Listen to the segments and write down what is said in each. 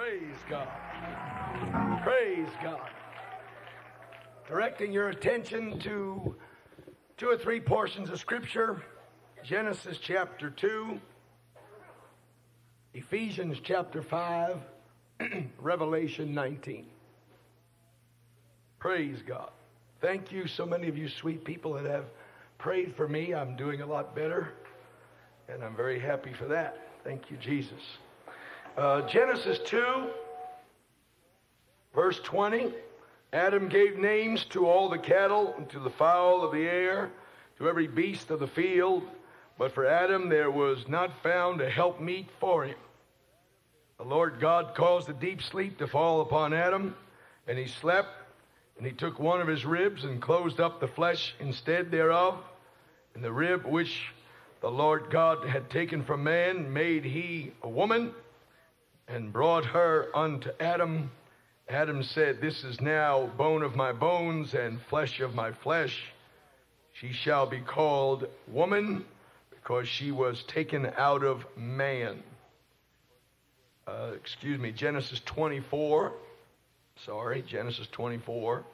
Praise God. Praise God. Directing your attention to two or three portions of Scripture Genesis chapter 2, Ephesians chapter 5, Revelation 19. Praise God. Thank you, so many of you sweet people that have prayed for me. I'm doing a lot better, and I'm very happy for that. Thank you, Jesus. Uh, Genesis 2, verse 20. Adam gave names to all the cattle and to the fowl of the air, to every beast of the field. But for Adam there was not found a helpmeet for him. The Lord God caused a deep sleep to fall upon Adam, and he slept, and he took one of his ribs and closed up the flesh instead thereof. And the rib which the Lord God had taken from man made he a woman and brought her unto Adam. Adam said, This is now bone of my bones and flesh of my flesh. She shall be called woman because she was taken out of man. Uh, excuse me, Genesis 24. Sorry, Genesis 24.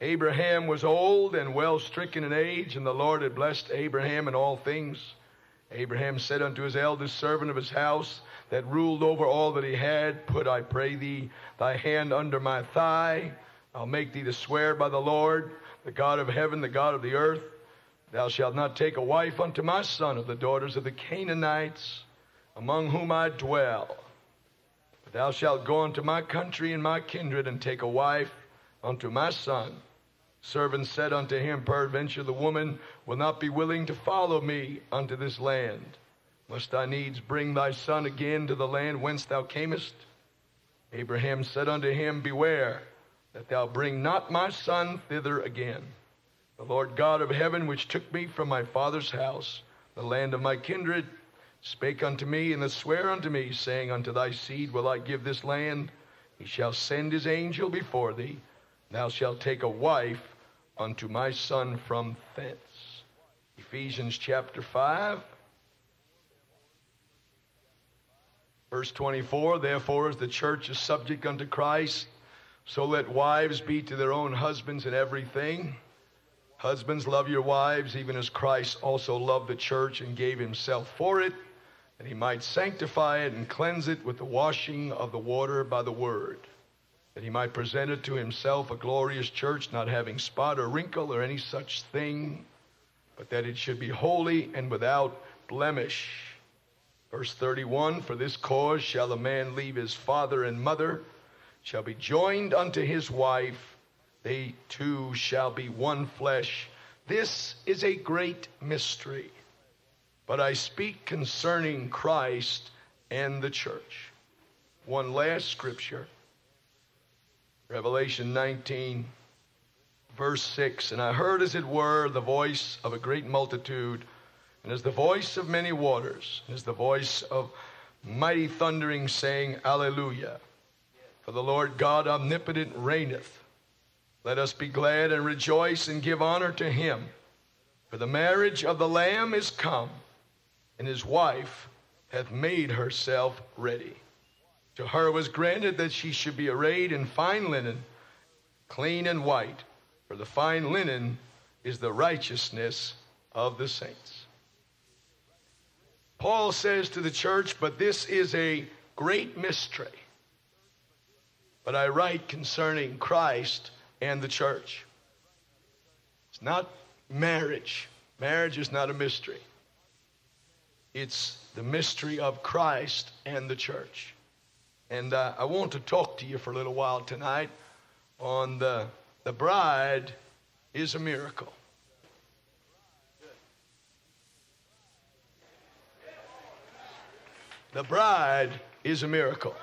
Abraham was old and well stricken in age, and the Lord had blessed Abraham in all things. Abraham said unto his eldest servant of his house, that ruled over all that he had, put, I pray thee, thy hand under my thigh. I'll make thee to swear by the Lord, the God of heaven, the God of the earth. Thou shalt not take a wife unto my son of the daughters of the Canaanites, among whom I dwell. But thou shalt go unto my country and my kindred, and take a wife unto my son. Servant said unto him, Peradventure the woman will not be willing to follow me unto this land. Must I needs bring thy son again to the land whence thou camest? Abraham said unto him, Beware that thou bring not my son thither again. The Lord God of heaven, which took me from my father's house, the land of my kindred, spake unto me and the swear unto me, saying, Unto thy seed will I give this land. He shall send his angel before thee. Thou shalt take a wife unto my son from thence. Ephesians chapter 5. Verse 24, therefore, as the church is subject unto Christ, so let wives be to their own husbands in everything. Husbands, love your wives, even as Christ also loved the church and gave himself for it, that he might sanctify it and cleanse it with the washing of the water by the word, that he might present it to himself a glorious church, not having spot or wrinkle or any such thing, but that it should be holy and without blemish. Verse 31 For this cause shall a man leave his father and mother, shall be joined unto his wife, they two shall be one flesh. This is a great mystery. But I speak concerning Christ and the church. One last scripture Revelation 19, verse 6. And I heard, as it were, the voice of a great multitude and as the voice of many waters, and as the voice of mighty thundering, saying, Alleluia. For the Lord God omnipotent reigneth. Let us be glad and rejoice and give honor to him. For the marriage of the Lamb is come, and his wife hath made herself ready. To her was granted that she should be arrayed in fine linen, clean and white, for the fine linen is the righteousness of the saints. Paul says to the church, but this is a great mystery. But I write concerning Christ and the church. It's not marriage. Marriage is not a mystery. It's the mystery of Christ and the church. And uh, I want to talk to you for a little while tonight on the, the bride is a miracle. The bride is a miracle.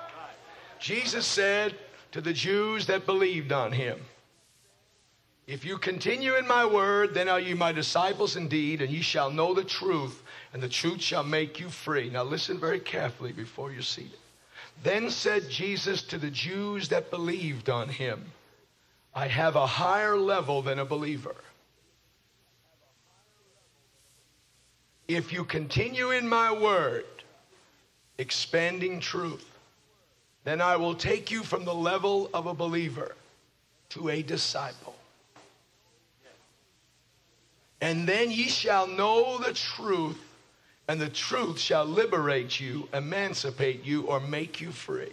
Jesus said to the Jews that believed on him, If you continue in my word, then are you my disciples indeed, and ye shall know the truth, and the truth shall make you free. Now listen very carefully before you see it. Then said Jesus to the Jews that believed on him, I have a higher level than a believer. If you continue in my word, expanding truth, then I will take you from the level of a believer to a disciple. And then ye shall know the truth, and the truth shall liberate you, emancipate you, or make you free.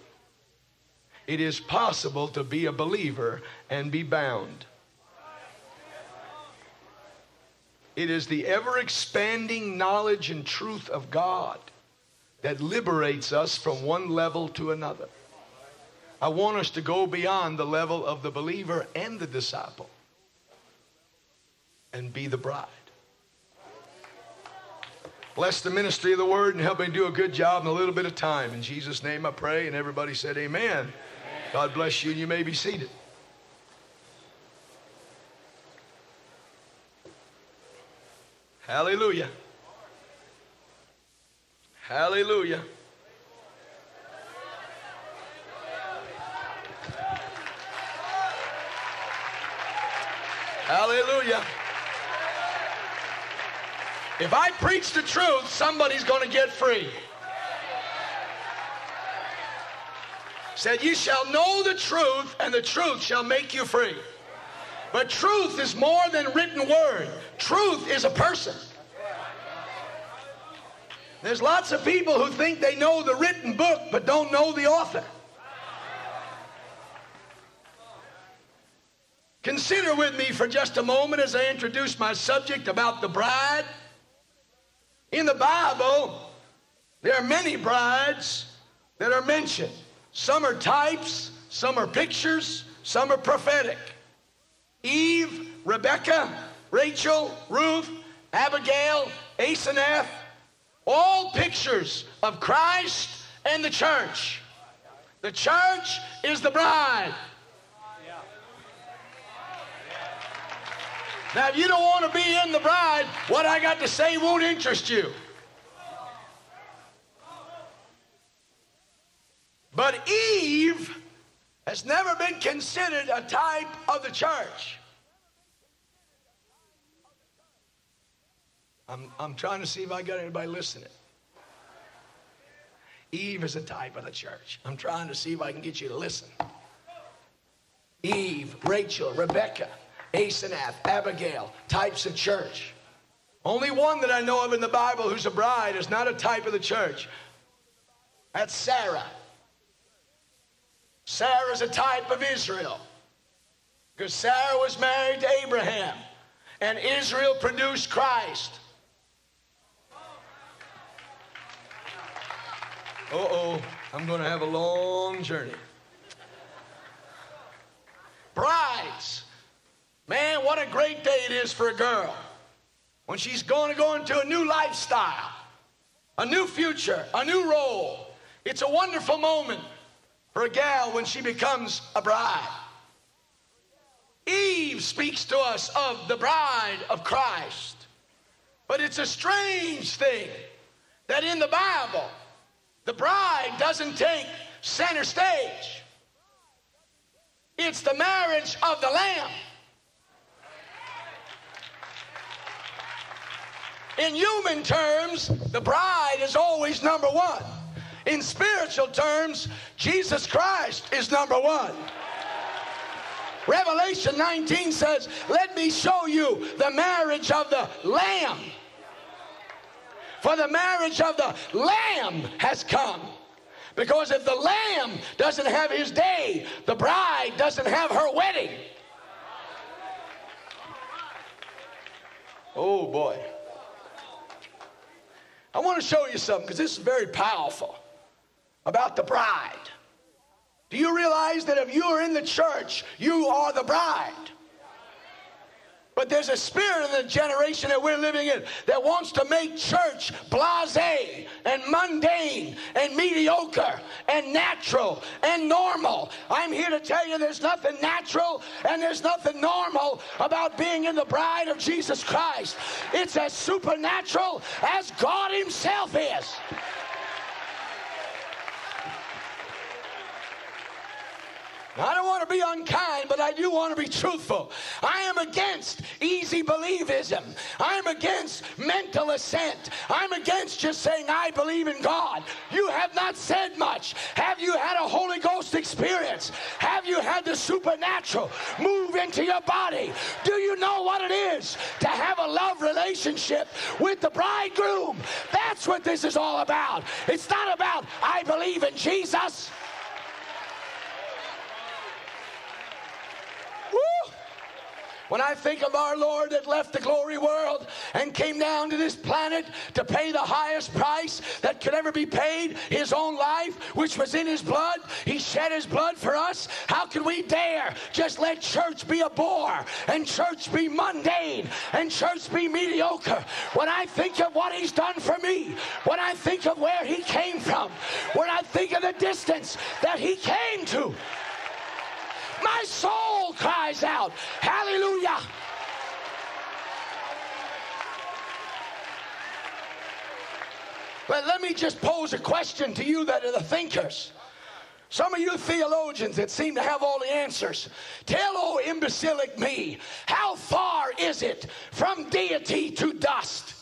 It is possible to be a believer and be bound. It is the ever expanding knowledge and truth of God that liberates us from one level to another. I want us to go beyond the level of the believer and the disciple and be the bride. Bless the ministry of the word and help me do a good job in a little bit of time. In Jesus' name I pray, and everybody said, Amen. Amen. God bless you, and you may be seated. Hallelujah. Hallelujah. Hallelujah. If I preach the truth, somebody's going to get free. Said, You shall know the truth, and the truth shall make you free. But truth is more than written word, truth is a person. There's lots of people who think they know the written book but don't know the author. Consider with me for just a moment as I introduce my subject about the bride. In the Bible, there are many brides that are mentioned. Some are types, some are pictures, some are prophetic. Eve, Rebecca, Rachel, Ruth, Abigail, Asenath, all pictures of Christ and the church. The church is the bride. Now, if you don't want to be in the bride, what I got to say won't interest you. But Eve has never been considered a type of the church. I'm, I'm trying to see if I got anybody listening. Eve is a type of the church. I'm trying to see if I can get you to listen. Eve, Rachel, Rebecca, Asenath, Abigail, types of church. Only one that I know of in the Bible who's a bride is not a type of the church. That's Sarah. Sarah's a type of Israel. Because Sarah was married to Abraham, and Israel produced Christ. Uh oh, I'm going to have a long journey. Brides. Man, what a great day it is for a girl when she's going to go into a new lifestyle, a new future, a new role. It's a wonderful moment for a gal when she becomes a bride. Eve speaks to us of the bride of Christ. But it's a strange thing that in the Bible, the bride doesn't take center stage. It's the marriage of the Lamb. In human terms, the bride is always number one. In spiritual terms, Jesus Christ is number one. Revelation 19 says, Let me show you the marriage of the Lamb. For the marriage of the Lamb has come. Because if the Lamb doesn't have his day, the bride doesn't have her wedding. Oh boy. I want to show you something because this is very powerful about the bride. Do you realize that if you are in the church, you are the bride? But there's a spirit in the generation that we're living in that wants to make church blase and mundane and mediocre and natural and normal. I'm here to tell you there's nothing natural and there's nothing normal about being in the bride of Jesus Christ. It's as supernatural as God Himself is. I don't want to be unkind, but I do want to be truthful. I am against easy believism. I'm against mental assent. I'm against just saying, I believe in God. You have not said much. Have you had a Holy Ghost experience? Have you had the supernatural move into your body? Do you know what it is to have a love relationship with the bridegroom? That's what this is all about. It's not about, I believe in Jesus. When I think of our Lord that left the glory world and came down to this planet to pay the highest price that could ever be paid, his own life, which was in his blood, he shed his blood for us. How can we dare just let church be a bore and church be mundane and church be mediocre? When I think of what he's done for me, when I think of where he came from, when I think of the distance that he came to, my soul cries out, Hallelujah. But let me just pose a question to you that are the thinkers. Some of you theologians that seem to have all the answers, tell old imbecilic me, how far is it from deity to dust?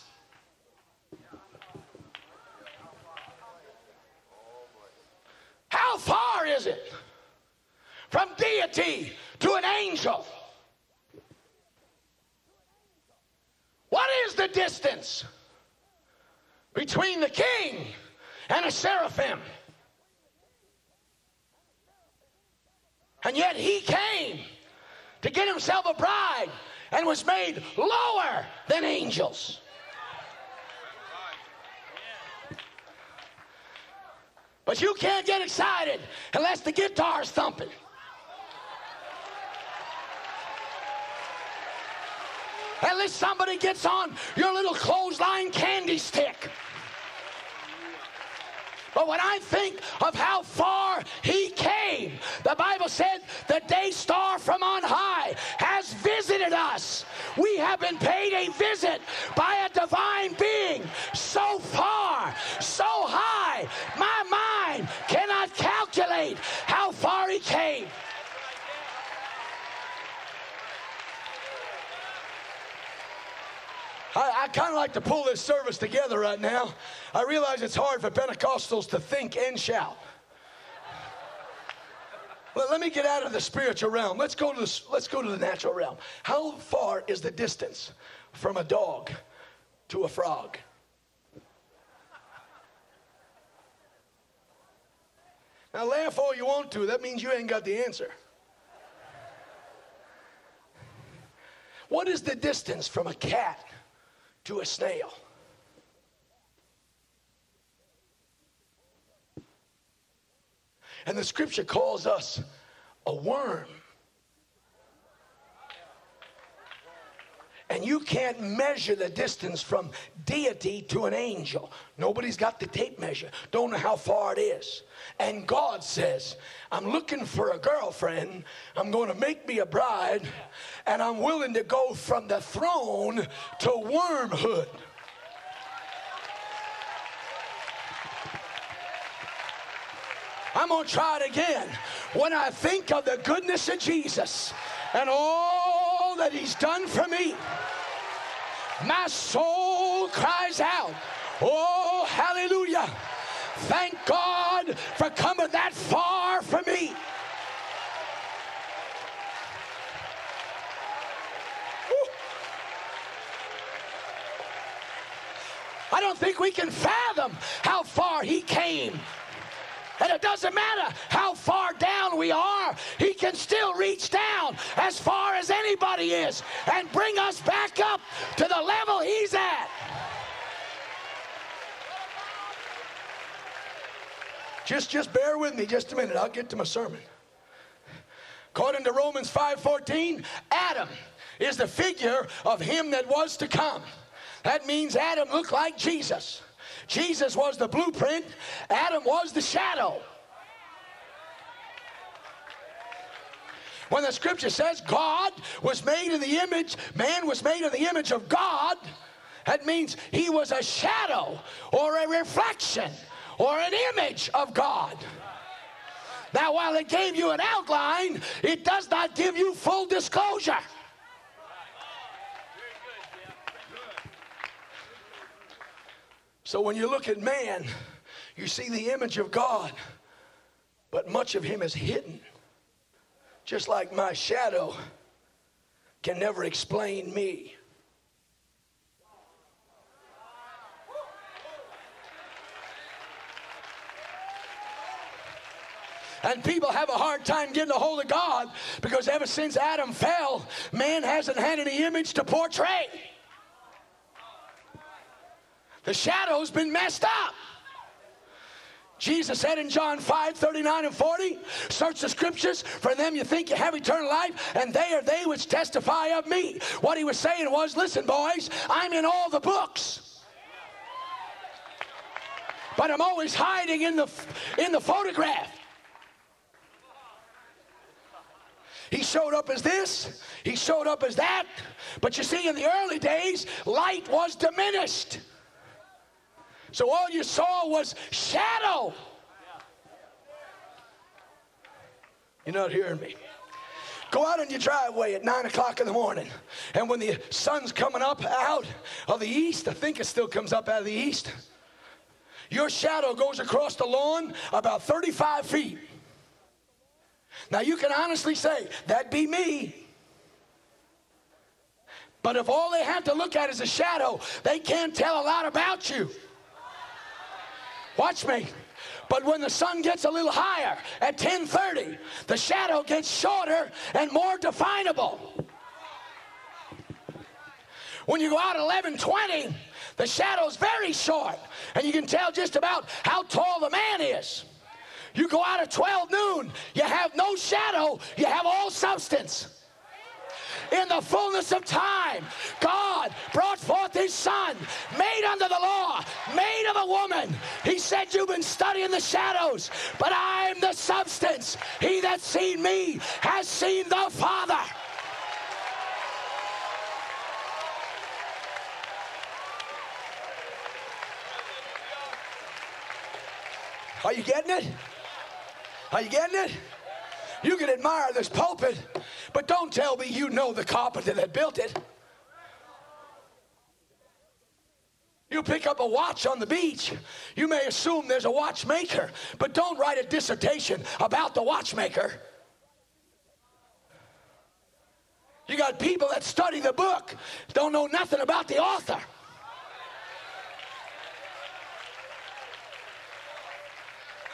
How far is it? From deity to an angel. What is the distance between the king and a seraphim? And yet he came to get himself a bride and was made lower than angels. But you can't get excited unless the guitar's thumping. Unless somebody gets on your little clothesline candy stick. But when I think of how far he came, the Bible said the day star from on high has visited us. We have been paid a visit by a divine being so far, so high, my mind cannot calculate how far he came. I, I kind of like to pull this service together right now. I realize it's hard for Pentecostals to think and shout. Well, let me get out of the spiritual realm. Let's go to the, let's go to the natural realm. How far is the distance from a dog to a frog? Now, laugh all you want to. That means you ain't got the answer. What is the distance from a cat to a snail. And the scripture calls us a worm. And you can't measure the distance from deity to an angel. Nobody's got the tape measure, don't know how far it is. And God says, I'm looking for a girlfriend. I'm going to make me a bride, and I'm willing to go from the throne to wormhood. I'm going to try it again. When I think of the goodness of Jesus and all that He's done for me, my soul cries out, Oh, hallelujah. Thank God for coming that far for me. I don't think we can fathom how far he came. And it doesn't matter how far down we are, he can still reach down as far as anybody is and bring us back up to the level he's at. Just, just bear with me just a minute. I'll get to my sermon. According to Romans 5:14, Adam is the figure of him that was to come. That means Adam looked like Jesus. Jesus was the blueprint, Adam was the shadow. When the scripture says God was made in the image, man was made in the image of God, that means he was a shadow or a reflection or an image of God. Now, while it gave you an outline, it does not give you full disclosure. So when you look at man, you see the image of God, but much of him is hidden. Just like my shadow can never explain me. And people have a hard time getting a hold of God because ever since Adam fell, man hasn't had any image to portray. The shadow's been messed up. Jesus said in John 5 39 and 40, Search the scriptures, for them you think you have eternal life, and they are they which testify of me. What he was saying was, Listen, boys, I'm in all the books. But I'm always hiding in the, in the photograph. He showed up as this, he showed up as that. But you see, in the early days, light was diminished. So all you saw was shadow. You're not hearing me. Go out on your driveway at 9 o'clock in the morning, and when the sun's coming up out of the east, I think it still comes up out of the east, your shadow goes across the lawn about 35 feet. Now you can honestly say, that'd be me. But if all they have to look at is a shadow, they can't tell a lot about you. Watch me. But when the sun gets a little higher at 10:30, the shadow gets shorter and more definable. When you go out at 11:20, the shadow's very short, and you can tell just about how tall the man is. You go out at 12 noon, you have no shadow, you have all substance. In the fullness of time, God brought forth his son, made under the law, made of a woman. He said, You've been studying the shadows, but I'm the substance. He that's seen me has seen the Father. Are you getting it? Are you getting it? You can admire this pulpit, but don't tell me you know the carpenter that built it. You pick up a watch on the beach, you may assume there's a watchmaker, but don't write a dissertation about the watchmaker. You got people that study the book, don't know nothing about the author.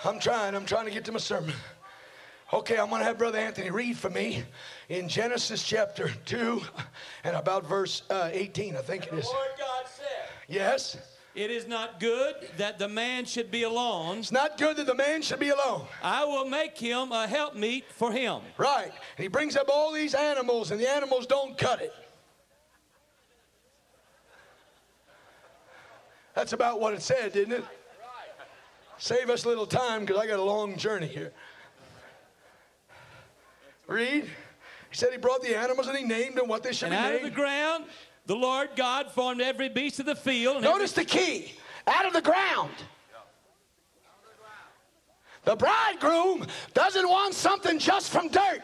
I'm trying, I'm trying to get to my sermon. Okay, I'm going to have Brother Anthony read for me in Genesis chapter 2 and about verse uh, 18, I think it is. Lord God said, Yes? It is not good that the man should be alone. It's not good that the man should be alone. I will make him a helpmeet for him. Right. And he brings up all these animals, and the animals don't cut it. That's about what it said, didn't it? Save us a little time because I got a long journey here. Read. He said he brought the animals and he named them what they should And be out of the ground, the Lord God formed every beast of the field. Notice the key out of the ground. The bridegroom doesn't want something just from dirt.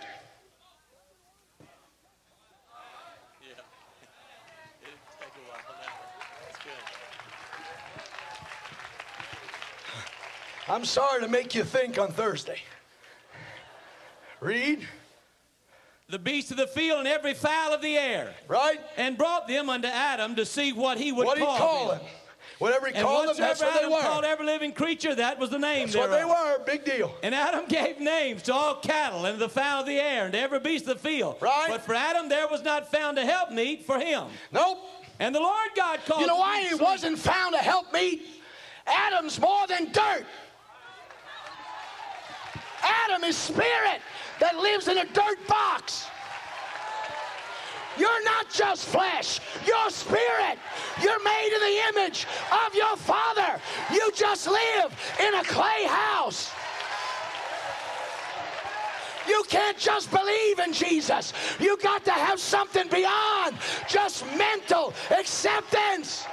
I'm sorry to make you think on Thursday. Read, the beasts of the field and every fowl of the air. right? And brought them unto Adam to see what he would What did he call, call them. them? Whatever he And called them, that's what they Adam called were. every living creature, that was the name That's what they were. Big deal. And Adam gave names to all cattle and the fowl of the air and to every beast of the field. Right. But for Adam there was not found a helpmeet for him. Nope. And the Lord God called You know why he wasn't found a helpmeet? Adam's more than dirt. Adam is spirit that lives in a dirt box. You're not just flesh, you're spirit. You're made in the image of your Father. You just live in a clay house. You can't just believe in Jesus. You got to have something beyond just mental acceptance.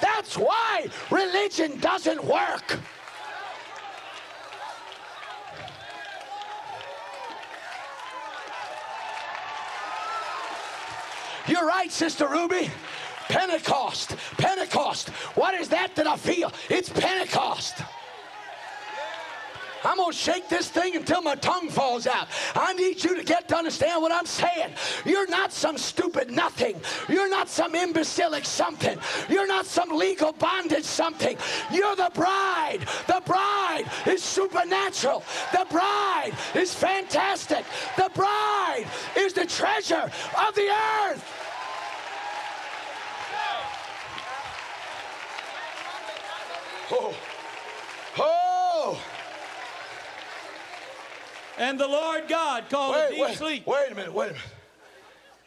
That's why religion doesn't work. You're right, Sister Ruby. Pentecost. Pentecost. What is that that I feel? It's Pentecost. I'm going to shake this thing until my tongue falls out. I need you to get to understand what I'm saying. You're not some stupid nothing. You're not some imbecilic something. You're not some legal bondage something. You're the bride. The bride is supernatural. The bride is fantastic. The bride is the treasure of the earth. Oh. Oh. And the Lord God called a Wait, deep wait, sleep. wait a minute, wait a minute.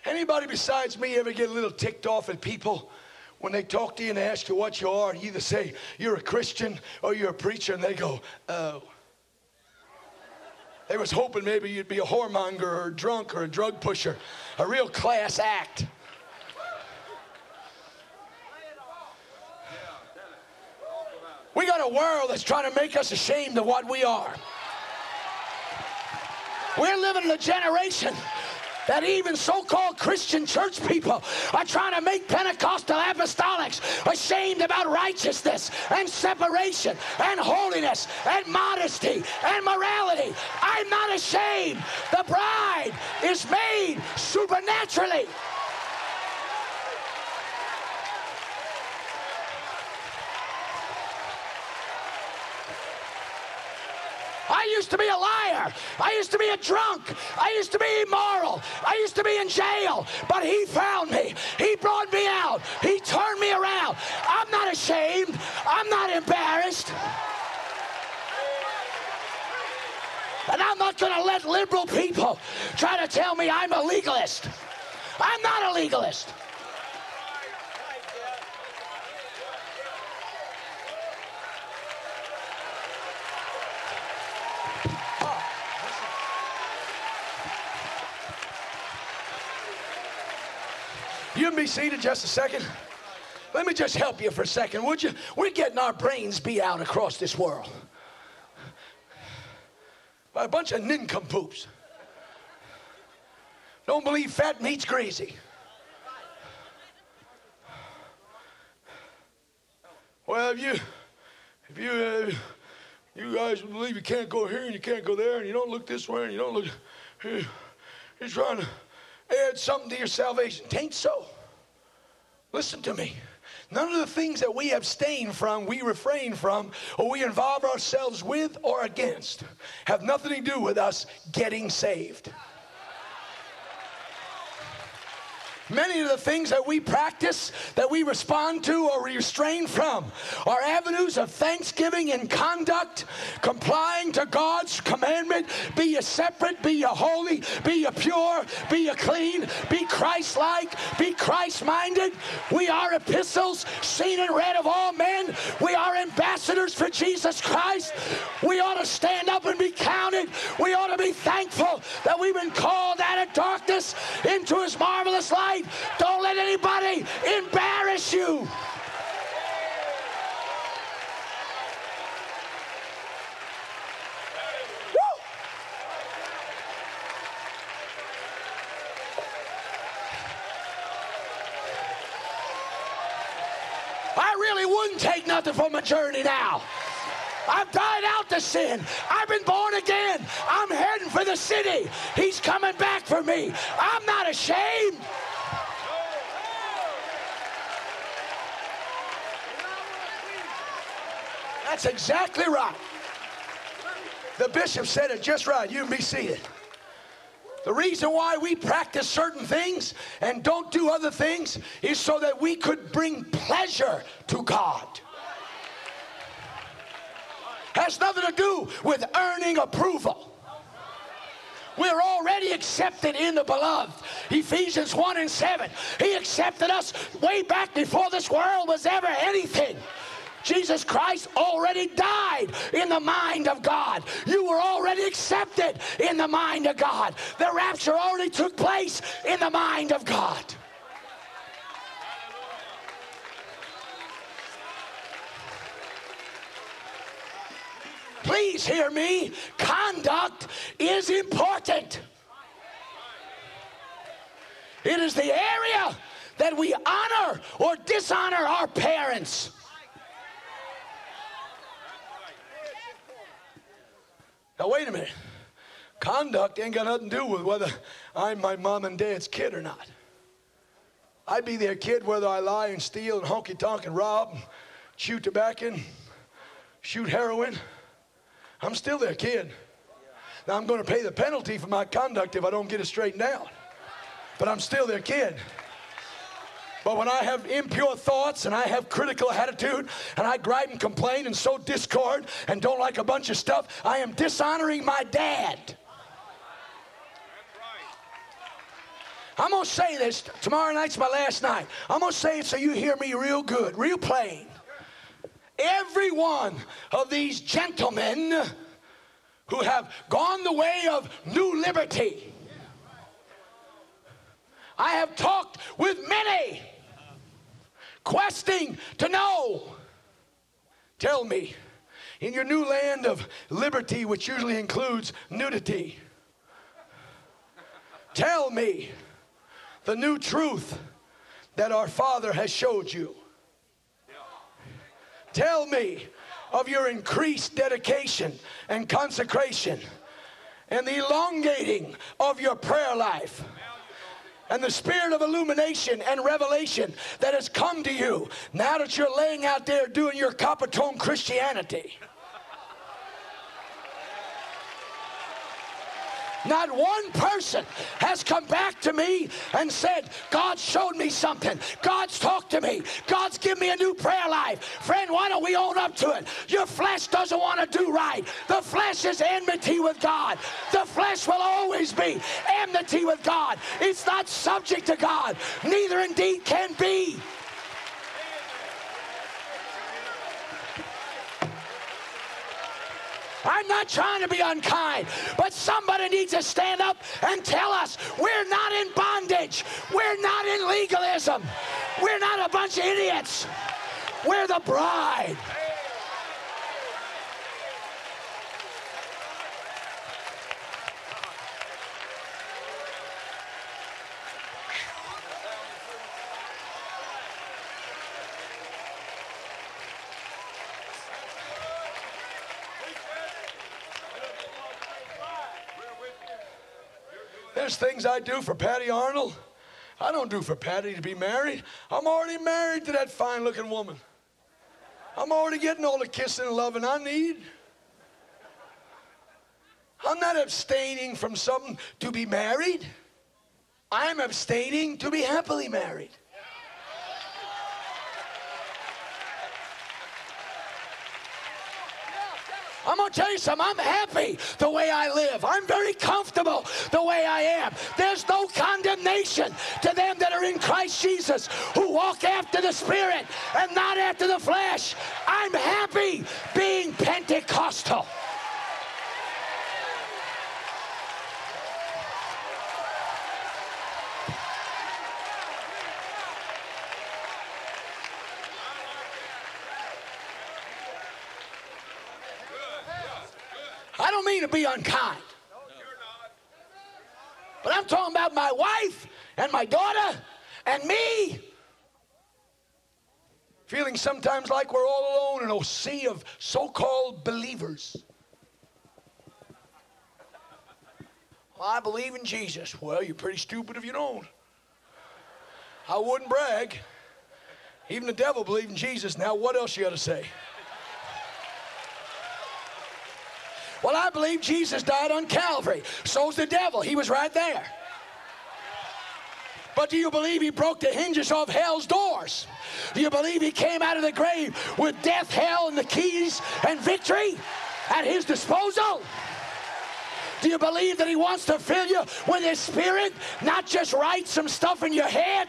Anybody besides me ever get a little ticked off at people when they talk to you and they ask you what you are? You either say you're a Christian or you're a preacher, and they go, oh. They was hoping maybe you'd be a whoremonger or a drunk or a drug pusher, a real class act. We got a world that's trying to make us ashamed of what we are. We're living in a generation that even so-called Christian church people are trying to make Pentecostal apostolics ashamed about righteousness and separation and holiness and modesty and morality. I'm not ashamed. The bride is made supernaturally. I used to be a liar. I used to be a drunk. I used to be immoral. I used to be in jail. But he found me. He brought me out. He turned me around. I'm not ashamed. I'm not embarrassed. And I'm not going to let liberal people try to tell me I'm a legalist. I'm not a legalist. You can be seated just a second. Let me just help you for a second, would you? We're getting our brains beat out across this world by a bunch of nincompoops. Don't believe fat meat's greasy. Well, if you, if you, uh, you guys believe you can't go here and you can't go there and you don't look this way and you don't look, you're trying to add something to your salvation. Tain't so. Listen to me. None of the things that we abstain from, we refrain from, or we involve ourselves with or against have nothing to do with us getting saved. Many of the things that we practice, that we respond to or restrain from, are avenues of thanksgiving and conduct, complying to God's commandment. Be ye separate, be ye holy, be ye pure, be ye clean, be Christ like, be Christ minded. We are epistles seen and read of all men. We are ambassadors for Jesus Christ. We ought to stand up and be counted. We ought to be thankful that we've been called out of darkness into his marvelous light. Don't let anybody embarrass you. I really wouldn't take nothing from my journey now. I've died out to sin. I've been born again. I'm heading for the city. He's coming back for me. I'm not ashamed. That's exactly right. The bishop said it just right. You can be seated. The reason why we practice certain things and don't do other things is so that we could bring pleasure to God. Has nothing to do with earning approval. We're already accepted in the beloved. Ephesians 1 and 7. He accepted us way back before this world was ever anything. Jesus Christ already died in the mind of God. You were already accepted in the mind of God. The rapture already took place in the mind of God. please hear me. Conduct is important. It is the area that we honor or dishonor our parents. Now, wait a minute. Conduct ain't got nothing to do with whether I'm my mom and dad's kid or not. I'd be their kid whether I lie and steal and honky tonk and rob and chew tobacco and shoot heroin. I'm still their kid. Now I'm going to pay the penalty for my conduct if I don't get it straightened out. But I'm still their kid. But when I have impure thoughts and I have critical attitude and I gripe and complain and sow discord and don't like a bunch of stuff, I am dishonoring my dad. I'm going to say this. Tomorrow night's my last night. I'm going to say it so you hear me real good, real plain. Every one of these gentlemen who have gone the way of new liberty, I have talked with many, questing to know. Tell me, in your new land of liberty, which usually includes nudity, tell me the new truth that our Father has showed you. Tell me of your increased dedication and consecration and the elongating of your prayer life and the spirit of illumination and revelation that has come to you now that you're laying out there doing your Coppertone Christianity. Not one person has come back to me and said, God showed me something. God's talked to me. God's given me a new prayer life. Friend, why don't we own up to it? Your flesh doesn't want to do right. The flesh is enmity with God. The flesh will always be enmity with God. It's not subject to God. Neither indeed can be. I'm not trying to be unkind, but somebody needs to stand up and tell us we're not in bondage. We're not in legalism. We're not a bunch of idiots. We're the bride. Things I do for Patty Arnold. I don't do for Patty to be married. I'm already married to that fine looking woman. I'm already getting all the kissing and loving I need. I'm not abstaining from something to be married. I'm abstaining to be happily married. I'm going to tell you something. I'm happy the way I live. I'm very comfortable the way I am. There's no condemnation to them that are in Christ Jesus who walk after the Spirit and not after the flesh. I'm happy being Pentecostal. Be unkind. But I'm talking about my wife and my daughter and me. Feeling sometimes like we're all alone in a sea of so called believers. Well, I believe in Jesus. Well, you're pretty stupid if you don't. I wouldn't brag. Even the devil believed in Jesus. Now, what else you got to say? Well, I believe Jesus died on Calvary. So's the devil. He was right there. But do you believe he broke the hinges of hell's doors? Do you believe he came out of the grave with death, hell, and the keys and victory at his disposal? Do you believe that he wants to fill you with his spirit, not just write some stuff in your head?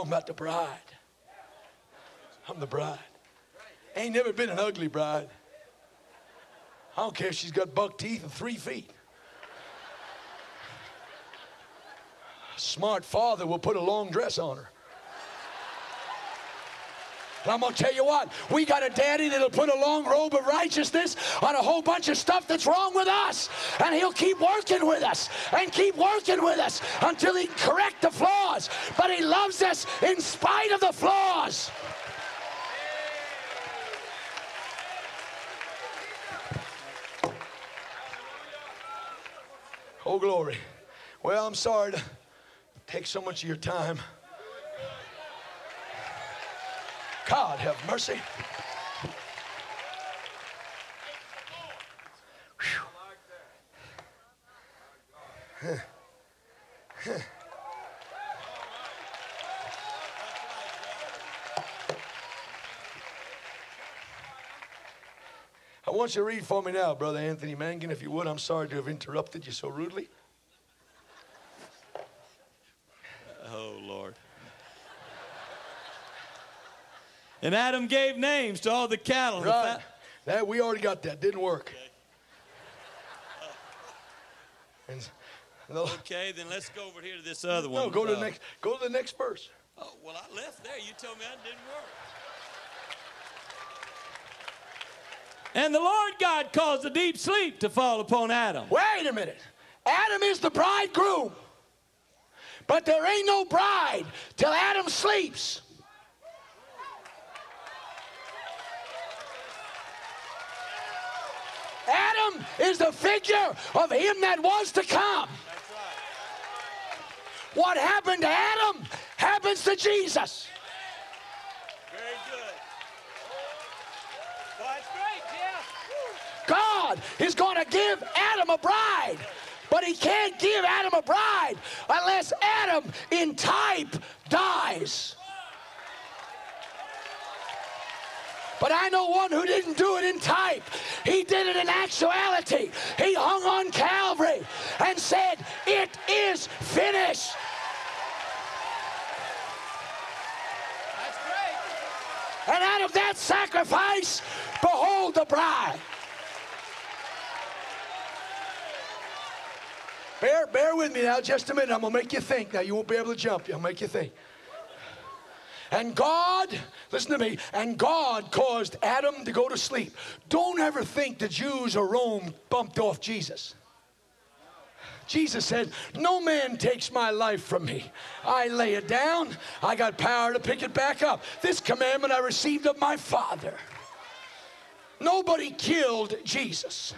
Talking about the bride. I'm the bride. Ain't never been an ugly bride. I don't care if she's got buck teeth and three feet. Smart father will put a long dress on her. And I'm going to tell you what, we got a daddy that'll put a long robe of righteousness on a whole bunch of stuff that's wrong with us. And he'll keep working with us and keep working with us until he correct the flaws. But he loves us in spite of the flaws. Oh, glory. Well, I'm sorry to take so much of your time. God have mercy. I want you to read for me now, Brother Anthony Mangan, if you would. I'm sorry to have interrupted you so rudely. Oh, Lord. And Adam gave names to all the cattle. the Right. fa- That we already got that. Didn't work. And the- Okay, then let's go over here to this other one. no, go to the Uh, next. Go to the next verse. Oh, well, I left there. You told me that didn't work. And the Lord God caused a deep sleep to fall upon Adam. Wait a minute. Adam is the bridegroom, but there ain't no bride till Adam sleeps. Adam is the figure of him that was to come. What happened to Adam happens to Jesus. Very good. Well, great, Jeff. God is going to give Adam a bride, but he can't give Adam a bride unless Adam in type dies. But I know one who didn't do it in type. He did it in actuality. He hung on Calvary and said, It is finished. That's great. And out of that sacrifice, behold the bride. Bear, bear with me now just a minute. I'm going to make you think. Now, you won't be able to jump. I'll make you think. And God, listen to me, and God caused Adam to go to sleep. Don't ever think the Jews or Rome bumped off Jesus. Jesus said, No man takes my life from me. I lay it down, I got power to pick it back up. This commandment I received of my Father. Nobody killed Jesus.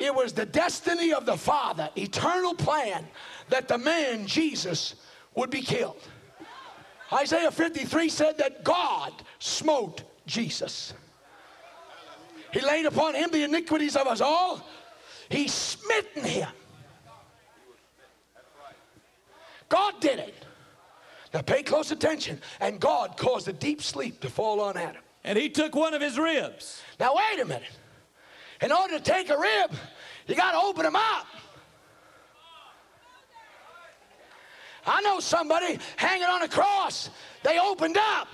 It was the destiny of the Father, eternal plan, that the man Jesus would be killed. Isaiah 53 said that God smote Jesus. He laid upon him the iniquities of us all. He smitten him. God did it. Now pay close attention. And God caused a deep sleep to fall on Adam. And he took one of his ribs. Now wait a minute. In order to take a rib, you got to open them up. I know somebody hanging on a cross. They opened up.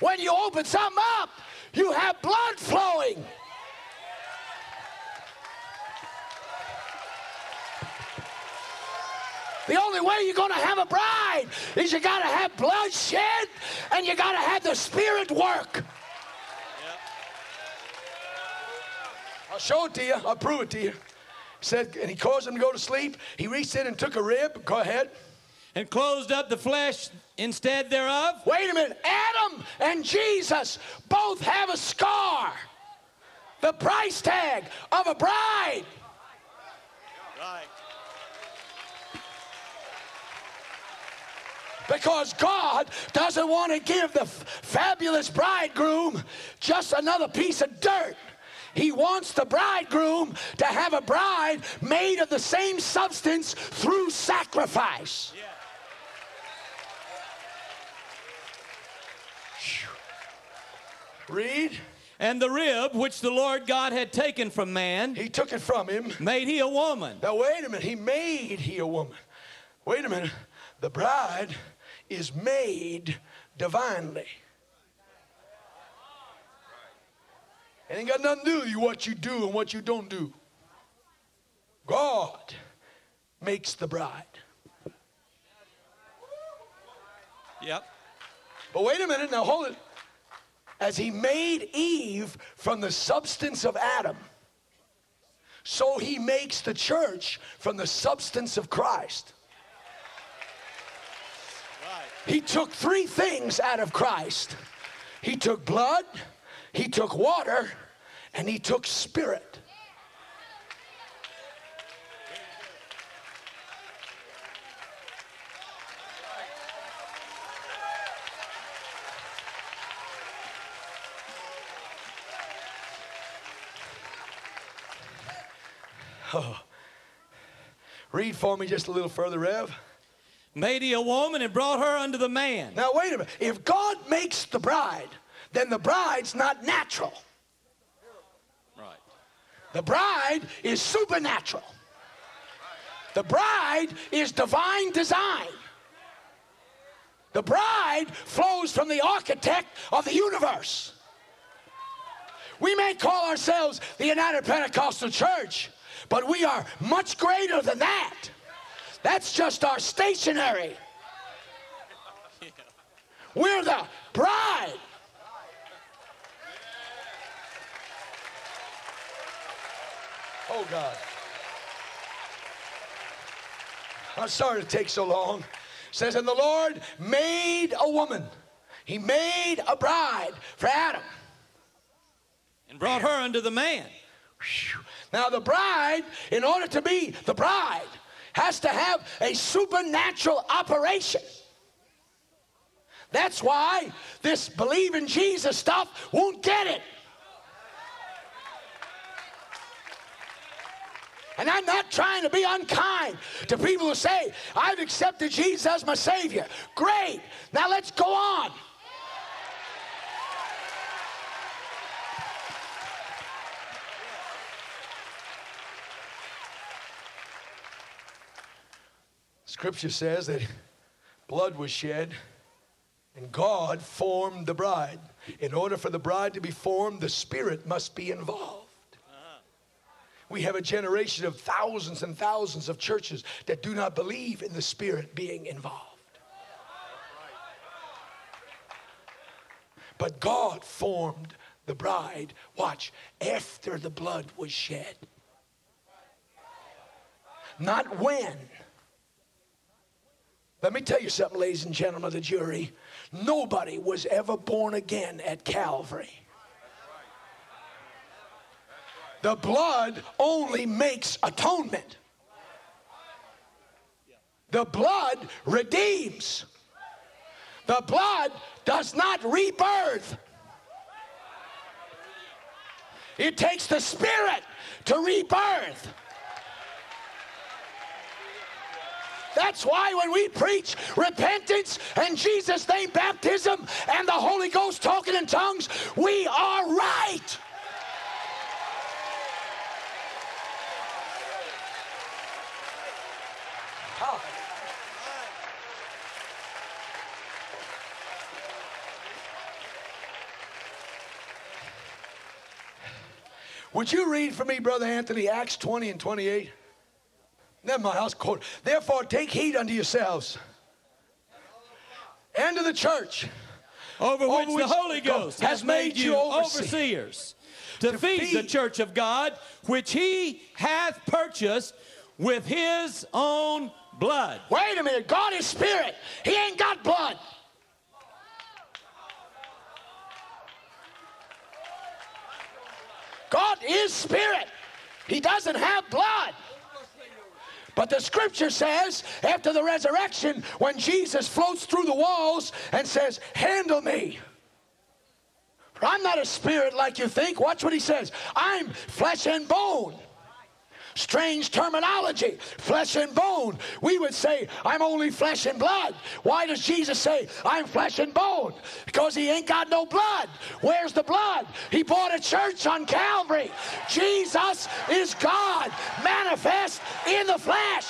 When you open something up, you have blood flowing. The only way you're going to have a bride is you got to have blood shed and you got to have the Spirit work. Show it to you. I'll prove it to you. He said, and he caused him to go to sleep. He reached in and took a rib. Go ahead. And closed up the flesh instead thereof. Wait a minute. Adam and Jesus both have a scar. The price tag of a bride. Right. Because God doesn't want to give the f- fabulous bridegroom just another piece of dirt. He wants the bridegroom to have a bride made of the same substance through sacrifice. Read. And the rib which the Lord God had taken from man, He took it from him. made he a woman. Now, wait a minute. He made he a woman. Wait a minute. The bride is made divinely. It ain't got nothing to do with you what you do and what you don't do. God makes the bride. Yep. But wait a minute, now hold it. As he made Eve from the substance of Adam, so he makes the church from the substance of Christ. He took three things out of Christ he took blood, he took water, and he took spirit. Oh. Read for me just a little further, Rev. Made he a woman and brought her unto the man. Now, wait a minute. If God makes the bride, then the bride's not natural. Right. The bride is supernatural. The bride is divine design. The bride flows from the architect of the universe. We may call ourselves the United Pentecostal Church, but we are much greater than that. That's just our stationery. We're the bride. Oh, God. I'm sorry to take so long. It says, and the Lord made a woman. He made a bride for Adam. And brought her unto the man. Now, the bride, in order to be the bride, has to have a supernatural operation. That's why this believe in Jesus stuff won't get it. And I'm not trying to be unkind to people who say, I've accepted Jesus as my Savior. Great. Now let's go on. Scripture says that blood was shed and God formed the bride. In order for the bride to be formed, the Spirit must be involved. We have a generation of thousands and thousands of churches that do not believe in the Spirit being involved. But God formed the bride, watch, after the blood was shed. Not when. Let me tell you something, ladies and gentlemen of the jury. Nobody was ever born again at Calvary. The blood only makes atonement. The blood redeems. The blood does not rebirth. It takes the Spirit to rebirth. That's why when we preach repentance and Jesus' name baptism and the Holy Ghost talking in tongues, we are right. Would you read for me, Brother Anthony, Acts 20 and 28? Never mind, I was quote. Therefore, take heed unto yourselves and to the church. Over which, Over which the Holy Ghost has made you overseers to, To feed, the church of God, which he hath purchased with his own blood. Wait a minute, God is spirit. He ain't got blood. God is spirit. He doesn't have blood. But the scripture says, after the resurrection, when Jesus floats through the walls and says, Handle me. I'm not a spirit like you think. Watch what he says. I'm flesh and bone. Strange terminology, flesh and bone. We would say, I'm only flesh and blood. Why does Jesus say, I'm flesh and bone? Because he ain't got no blood. Where's the blood? He bought a church on Calvary. Jesus is God, manifest in the flesh.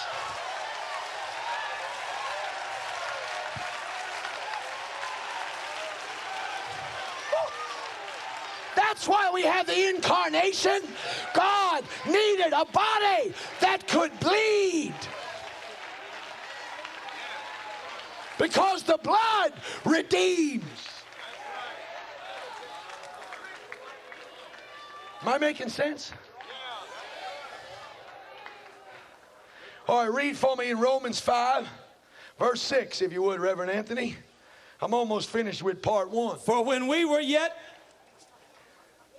That's why we have the incarnation. God needed a body that could bleed. Because the blood redeems. Am I making sense? All right, read for me in Romans 5, verse 6, if you would, Reverend Anthony. I'm almost finished with part one. For when we were yet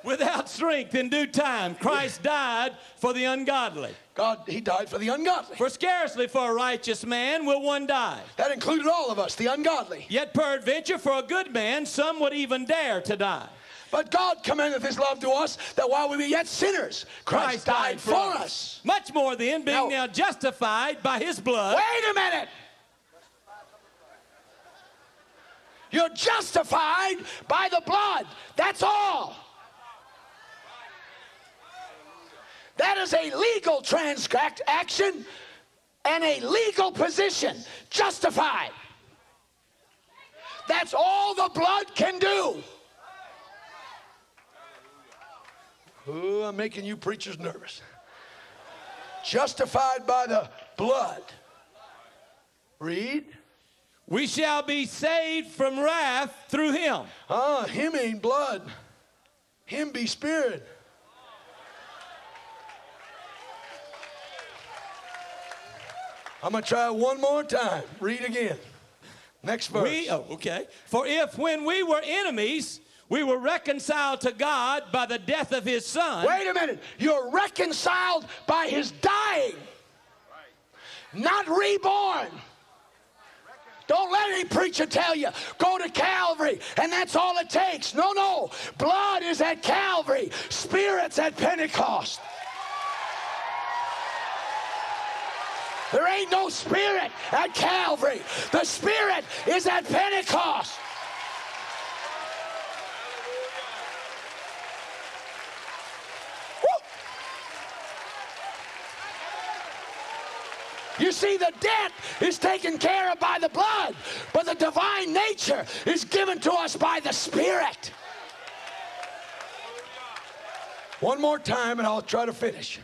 without strength in due time, Christ died for the ungodly. God, He died for the ungodly. For scarcely for a righteous man will one die. That included all of us, the ungodly. Yet peradventure for a good man some would even dare to die. But God commendeth His love to us that while we were yet sinners, Christ, died, for us. Much more then, being Now- now justified by his blood. Wait a minute. You're justified by the blood. That's all. That is a legal transaction and a legal position. Justified. That's all the blood can do. Oh, I'm making you preachers nervous. Justified by the blood. Read. We shall be saved from wrath through him. Ah, him ain't blood. Him be spirit. I'm going to try one more time. Read again. Next verse. We, oh, okay. For if when we were enemies, we were reconciled to God by the death of his son. Wait a minute. You're reconciled by his dying, not reborn. Don't let any preacher tell you, go to Calvary, and that's all it takes. No, no. Blood is at Calvary, Spirit's at Pentecost. There ain't no Spirit at Calvary, the Spirit is at Pentecost. You see, the debt is taken care of by the blood, but the divine nature is given to us by the Spirit. One more time, and I'll try to finish.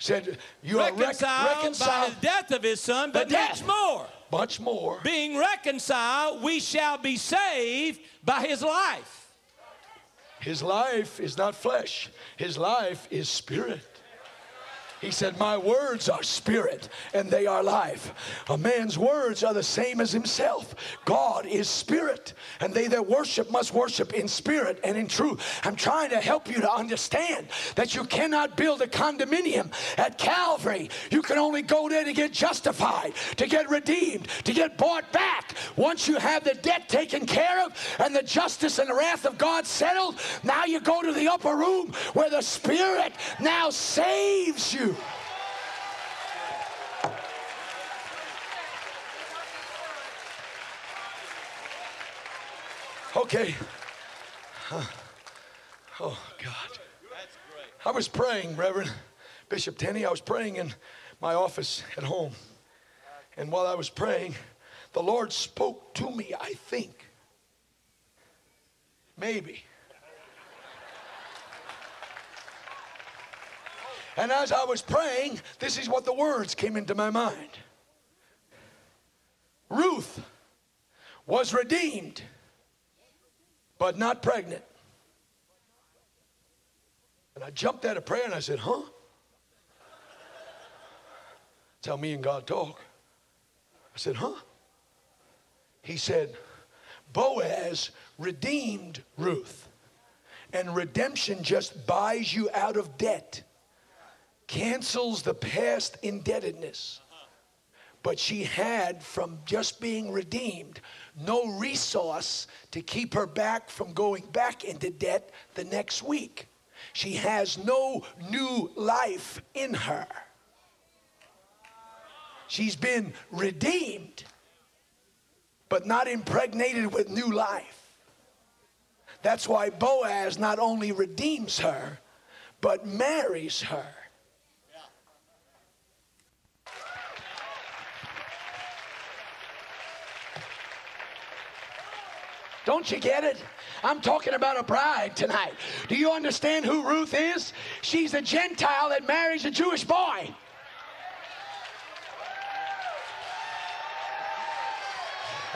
Said, You are rec- reconciled, by the death of his son, but much more. Much more. Being reconciled, we shall be saved by his life. His life is not flesh, his life is spirit. He said, My words are spirit and they are life. A man's words are the same as himself. God is spirit, and they that worship must worship in spirit and in truth. I'm trying to help you to understand that you cannot build a condominium at Calvary. You can only go there to get justified, to get redeemed, to get bought back. Once you have the debt taken care of and the justice and the wrath of God settled, now you go to the upper room where the Spirit now saves you. Okay. Huh. Oh, God. I was praying, Reverend Bishop Tenney. I was praying in my office at home. And while I was praying, the Lord spoke to me, I think. Maybe. And as I was praying, this is what the words came into my mind Ruth was redeemed, but not pregnant. And I jumped out of prayer and I said, Huh? That's how me and God talk. I said, Huh? He said, Boaz redeemed Ruth. And redemption just buys you out of debt, cancels the past indebtedness. But she had, from just being redeemed, no resource to keep her back from going back into debt the next week. She has no new life in her. She's been redeemed, but not impregnated with new life. That's why Boaz not only redeems her, but marries her. Don't you get it? I'm talking about a bride tonight. Do you understand who Ruth is? She's a Gentile that marries a Jewish boy.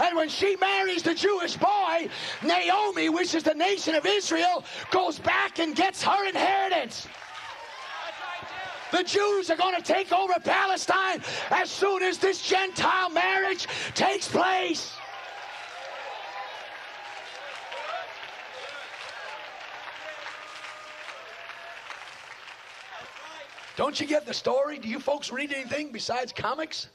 And when she marries the Jewish boy, Naomi, which is the nation of Israel, goes back and gets her inheritance. The Jews are going to take over Palestine as soon as this Gentile marriage takes place. Don't you get the story? Do you folks read anything besides comics?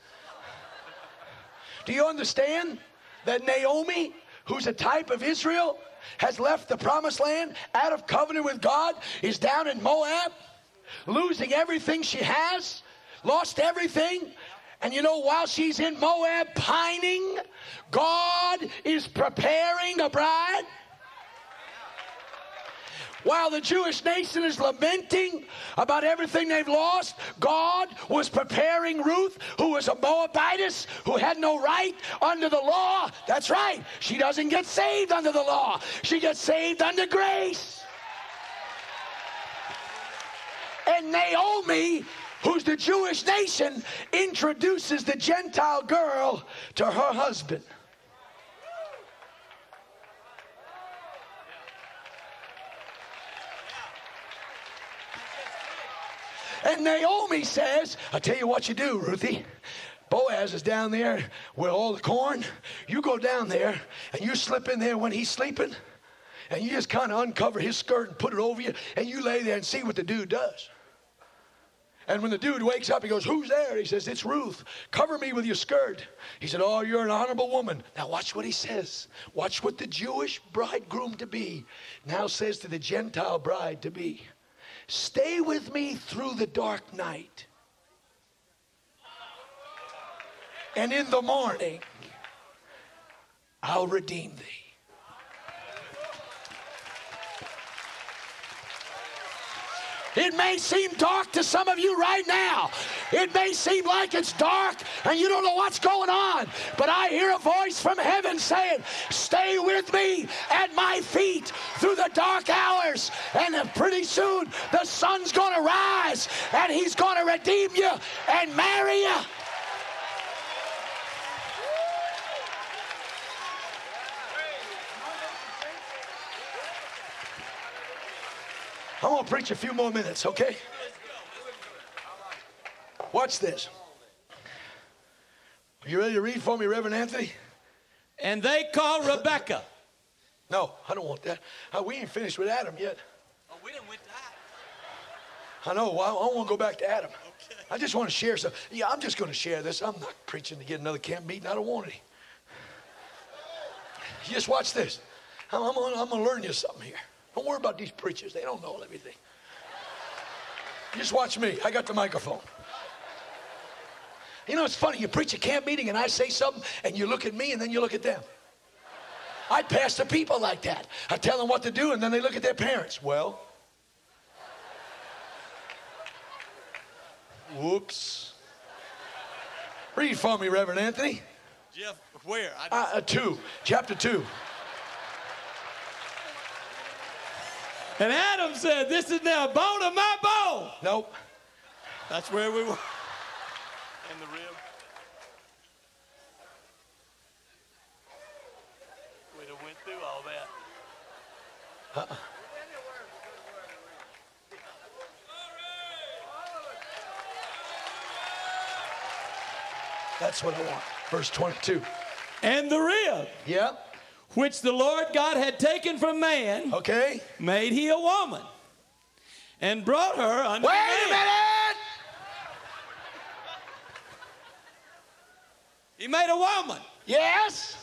Do you understand that Naomi, who's a type of Israel, has left the promised land out of covenant with God, is down in Moab, losing everything she has, lost everything. And you know, while she's in Moab pining, God is preparing a bride. While the Jewish nation is lamenting about everything they've lost, God was preparing Ruth, who was a Moabitess, who had no right under the law. That's right. She doesn't get saved under the law, she gets saved under grace. And Naomi, who's the Jewish nation, introduces the Gentile girl to her husband. And Naomi says, I tell you what you do, Ruthie. Boaz is down there with all the corn. You go down there and you slip in there when he's sleeping and you just kind of uncover his skirt and put it over you and you lay there and see what the dude does. And when the dude wakes up, he goes, Who's there? He says, It's Ruth. Cover me with your skirt. He said, Oh, you're an honorable woman. Now, watch what he says. Watch what the Jewish bridegroom to be now says to the Gentile bride to be. Stay with me through the dark night. And in the morning, I'll redeem thee. It may seem dark to some of you right now. It may seem like it's dark and you don't know what's going on. But I hear a voice from heaven saying, Stay with me at my feet through the dark hours. And pretty soon the sun's going to rise and he's going to redeem you and marry you. I'm going to preach a few more minutes, okay? Watch this. Are you ready to read for me, Reverend Anthony? And they call Rebecca. No, I don't want that. Uh, we ain't finished with Adam yet. Oh, we didn't went I know. Well, I want to go back to Adam. Okay. I just want to share some. Yeah, I'm just going to share this. I'm not preaching to get another camp meeting. I don't want any. You just watch this. I'm, I'm going to learn you something here. Don't worry about these preachers. They don't know everything. Just watch me. I got the microphone. You know, it's funny. You preach a camp meeting and I say something and you look at me and then you look at them. I pass the people like that. I tell them what to do and then they look at their parents. Well, whoops. Read for me, Reverend Anthony. Jeff, where? Uh, uh, two, chapter two. And Adam said, This is now bone of my bone. Nope. That's where we were. In the rib. We'd have went through all that. Uh-uh. That's what I want. Verse 22. And the rib. Yeah which the Lord God had taken from man, okay, made he a woman and brought her unto Wait man. a minute! He made a woman. Yes.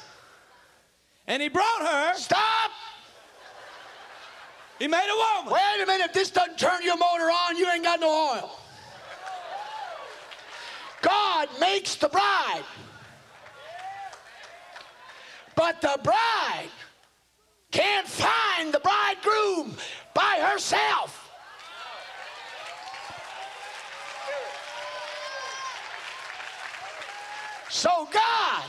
And he brought her. Stop! He made a woman. Wait a minute. If this doesn't turn your motor on, you ain't got no oil. God makes the bride. But the bride can't find the bridegroom by herself. So God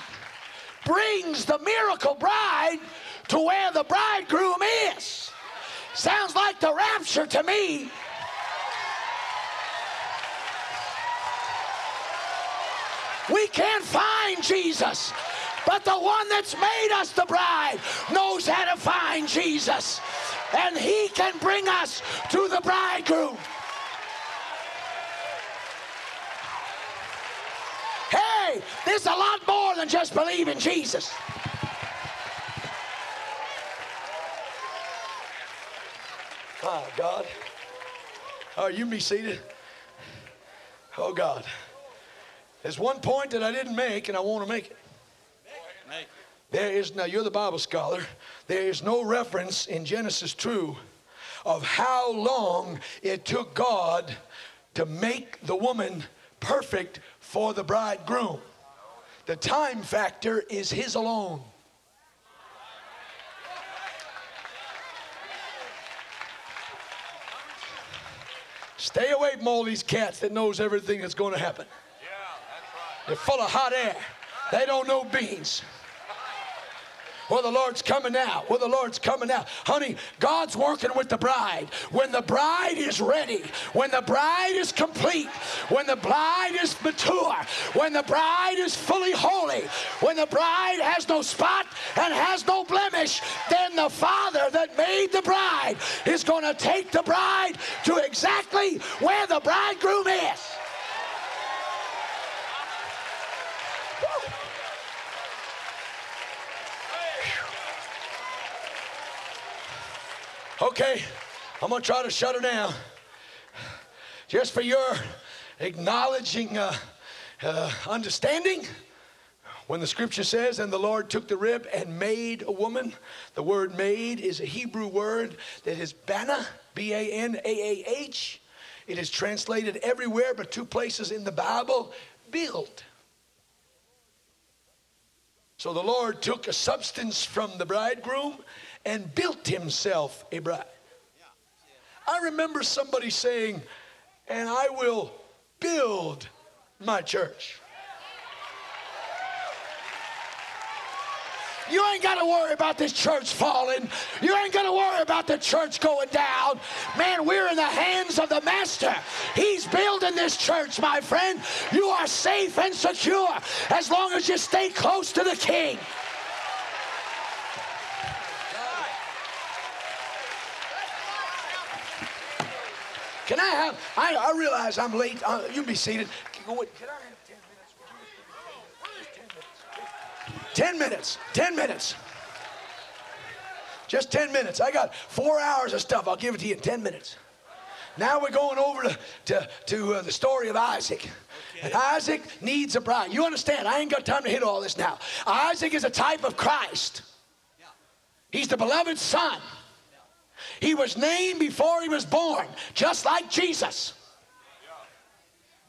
brings the miracle bride to where the bridegroom is. Sounds like the rapture to me. We can't find Jesus, but the one that's made us the bride knows how to find Jesus, and he can bring us to the bridegroom. Hey, there's a lot more than just believing Jesus. Oh, God. Oh, you be seated. Oh, God. There's one point that I didn't make, and I want to make it. There is, now you're the Bible scholar, there is no reference in Genesis 2 of how long it took God to make the woman perfect for the bridegroom. The time factor is his alone. Stay away from all these cats that knows everything that's going to happen. They're full of hot air. They don't know beans. Well, the Lord's coming now. Well, the Lord's coming now. Honey, God's working with the bride. When the bride is ready, when the bride is complete, when the bride is mature, when the bride is fully holy, when the bride has no spot and has no blemish, then the Father that made the bride is going to take the bride to exactly where the bridegroom is. Okay, I'm to try to shut her down. Just for your acknowledging uh, uh, understanding. When the scripture says, and the Lord took the rib and made a woman, the word made is a Hebrew word that is bana, B A N A A H. It is translated everywhere but two places in the Bible build. So the Lord took a substance from the bridegroom and built himself a bride. I remember somebody saying, and I will build my church. You ain't got to worry about this church falling. You ain't got to worry about the church going down. Man, we're in the hands of the Master. He's building this church, my friend. You are safe and secure as long as you stay close to the King. Can I have, I, I realize I'm late. Uh, you can be seated. Can I have 10 minutes? 10 minutes. 10 minutes. Just 10 minutes. I got four hours of stuff. I'll give it to you in 10 minutes. Now we're going over to, to, to uh, the story of Isaac. And Isaac needs a bride. You understand? I ain't got time to hit all this now. Isaac is a type of Christ. He's the beloved son. He was named before he was born, just like Jesus.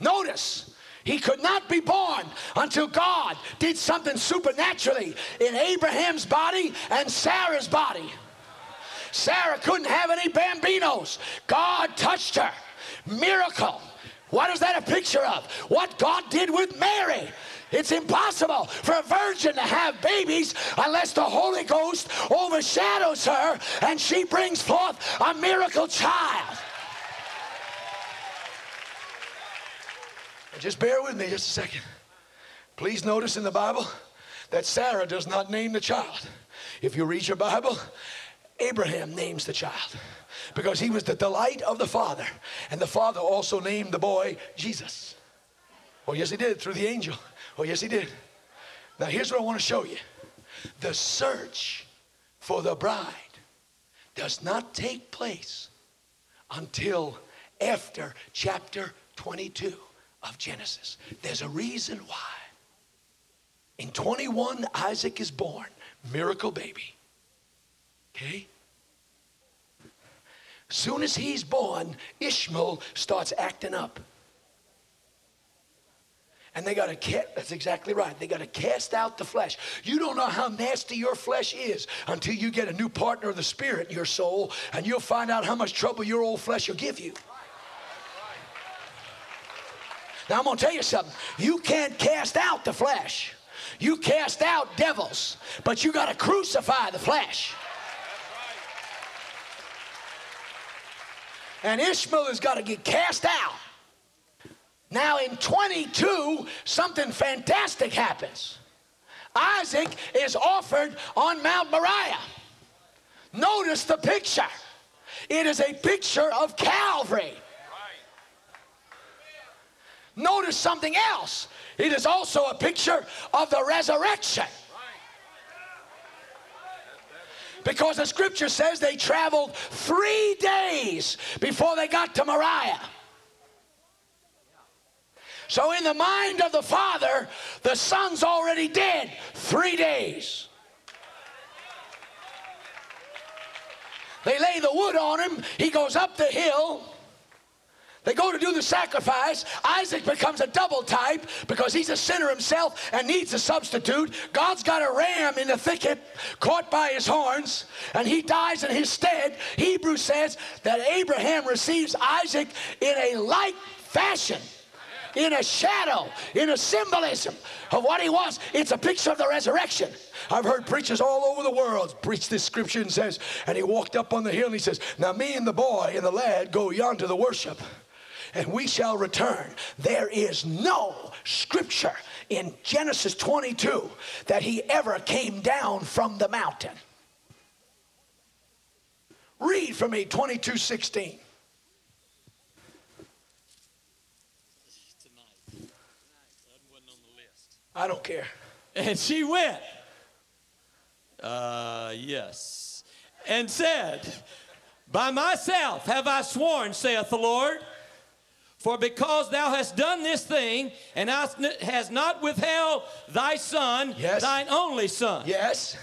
Notice, he could not be born until God did something supernaturally in Abraham's body and Sarah's body. Sarah couldn't have any bambinos. God touched her. Miracle. What is that a picture of? What God did with Mary. It's impossible for a virgin to have babies unless the Holy Ghost overshadows her and she brings forth a miracle child. Just bear with me just a second. Please notice in the Bible that Sarah does not name the child. If you read your Bible, Abraham names the child because he was the delight of the father. And the father also named the boy Jesus. Oh, yes, he did through the angel. Oh, yes, he did. Now, here's what I want to show you the search for the bride does not take place until after chapter 22 of Genesis. There's a reason why. In 21, Isaac is born, miracle baby. Okay? Soon as he's born, Ishmael starts acting up. And they got to cast, that's exactly right. They got to cast out the flesh. You don't know how nasty your flesh is until you get a new partner of the Spirit in your soul, and you'll find out how much trouble your old flesh will give you. Now, I'm going to tell you something. You can't cast out the flesh. You cast out devils, but you got to crucify the flesh. And Ishmael has got to get cast out. Now in 22, something fantastic happens. Isaac is offered on Mount Moriah. Notice the picture. It is a picture of Calvary. Notice something else. It is also a picture of the resurrection. Because the scripture says they traveled three days before they got to Moriah. So, in the mind of the Father, the Son's already dead three days. They lay the wood on him. He goes up the hill. They go to do the sacrifice. Isaac becomes a double type because he's a sinner himself and needs a substitute. God's got a ram in the thicket caught by his horns and he dies in his stead. Hebrews says that Abraham receives Isaac in a like fashion in a shadow, in a symbolism of what he was. It's a picture of the resurrection. I've heard preachers all over the world preach this scripture and says, and he walked up on the hill and he says, Now me and the boy and the lad go yonder to the worship, and we shall return. There is no scripture in Genesis 22 that he ever came down from the mountain. Read for me 22 16. I don't care. And she went. Uh, yes. And said, By myself have I sworn, saith the Lord. For because thou hast done this thing, and hast not withheld thy son, yes. thine only son. Yes.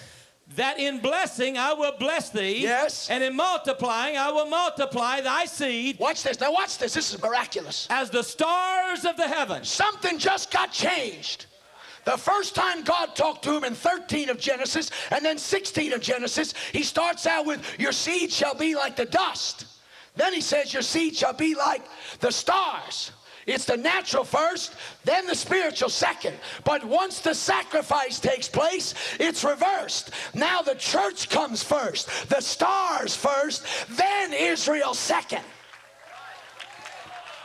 That in blessing I will bless thee. Yes. And in multiplying I will multiply thy seed. Watch this. Now watch this. This is miraculous. As the stars of the heavens. Something just got changed. The first time God talked to him in 13 of Genesis and then 16 of Genesis, he starts out with, Your seed shall be like the dust. Then he says, Your seed shall be like the stars. It's the natural first, then the spiritual second. But once the sacrifice takes place, it's reversed. Now the church comes first, the stars first, then Israel second.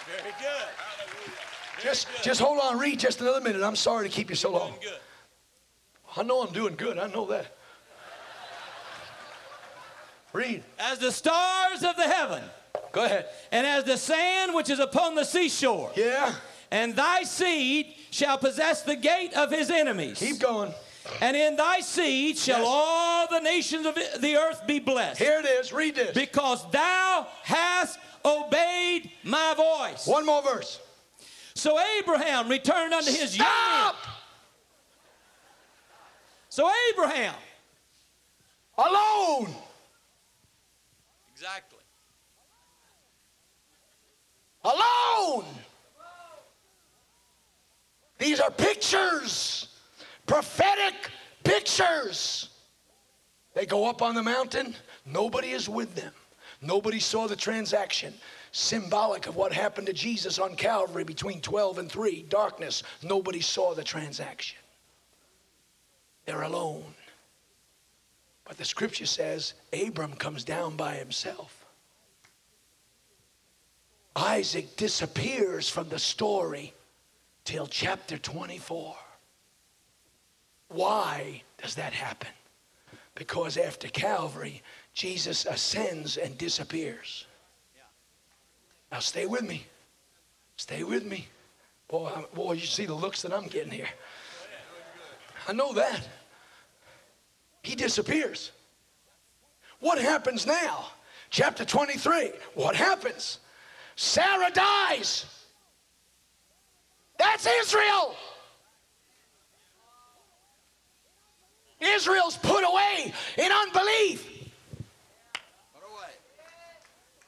Very good. Just, just hold on, read just another minute. I'm sorry to keep you so long. I know I'm doing good. I know that. Read. As the stars of the heaven. Go ahead. And as the sand which is upon the seashore. Yeah. And thy seed shall possess the gate of his enemies. Keep going. And in thy seed shall yes. all the nations of the earth be blessed. Here it is. Read this. Because thou hast obeyed my voice. One more verse. So Abraham returned unto his Stop! So Abraham. Alone. Exactly. Alone. These are pictures, prophetic pictures. They go up on the mountain, nobody is with them. Nobody saw the transaction symbolic of what happened to Jesus on Calvary between 12 and 3 darkness. Nobody saw the transaction. They're alone. But the scripture says Abram comes down by himself. Isaac disappears from the story till chapter 24. Why does that happen? Because after Calvary, Jesus ascends and disappears. Now stay with me. Stay with me. Boy, I'm, boy, you see the looks that I'm getting here. I know that. He disappears. What happens now? Chapter 23. What happens? Sarah dies. That's Israel. Israel's put away in unbelief.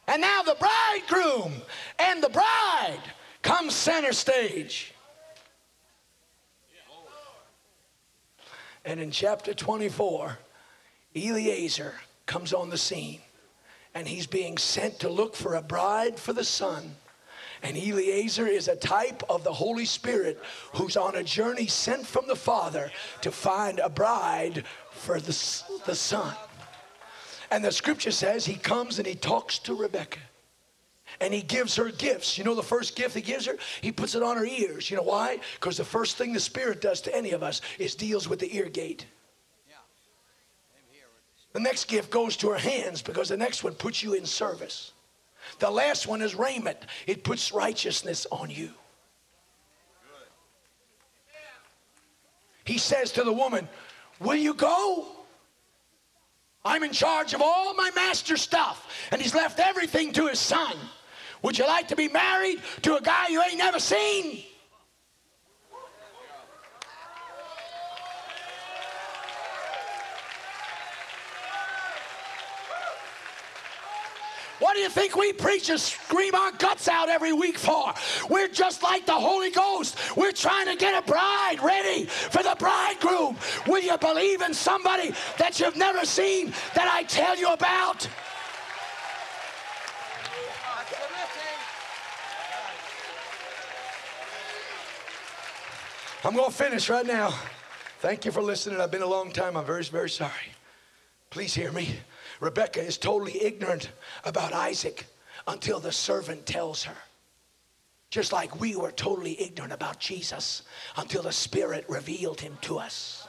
And now the bridegroom and the bride come center stage. And in chapter 24, Eliezer comes on the scene and he's being sent to look for a bride for the son. And Eliezer is a type of the Holy Spirit who's on a journey sent from the Father to find a bride for the, the Son. And the scripture says he comes and he talks to Rebecca. And he gives her gifts. You know the first gift he gives her? He puts it on her ears. You know why? Because the first thing the Spirit does to any of us is deals with the ear gate. The next gift goes to her hands because the next one puts you in service. The last one is raiment, it puts righteousness on you. He says to the woman, Will you go? I'm in charge of all my master's stuff, and he's left everything to his son. Would you like to be married to a guy you ain't never seen? What do you think we preachers scream our guts out every week for? We're just like the Holy Ghost. We're trying to get a bride ready for the bridegroom. Will you believe in somebody that you've never seen that I tell you about? I'm going to finish right now. Thank you for listening. I've been a long time. I'm very, very sorry. Please hear me. Rebecca is totally ignorant about Isaac until the servant tells her. Just like we were totally ignorant about Jesus until the Spirit revealed him to us.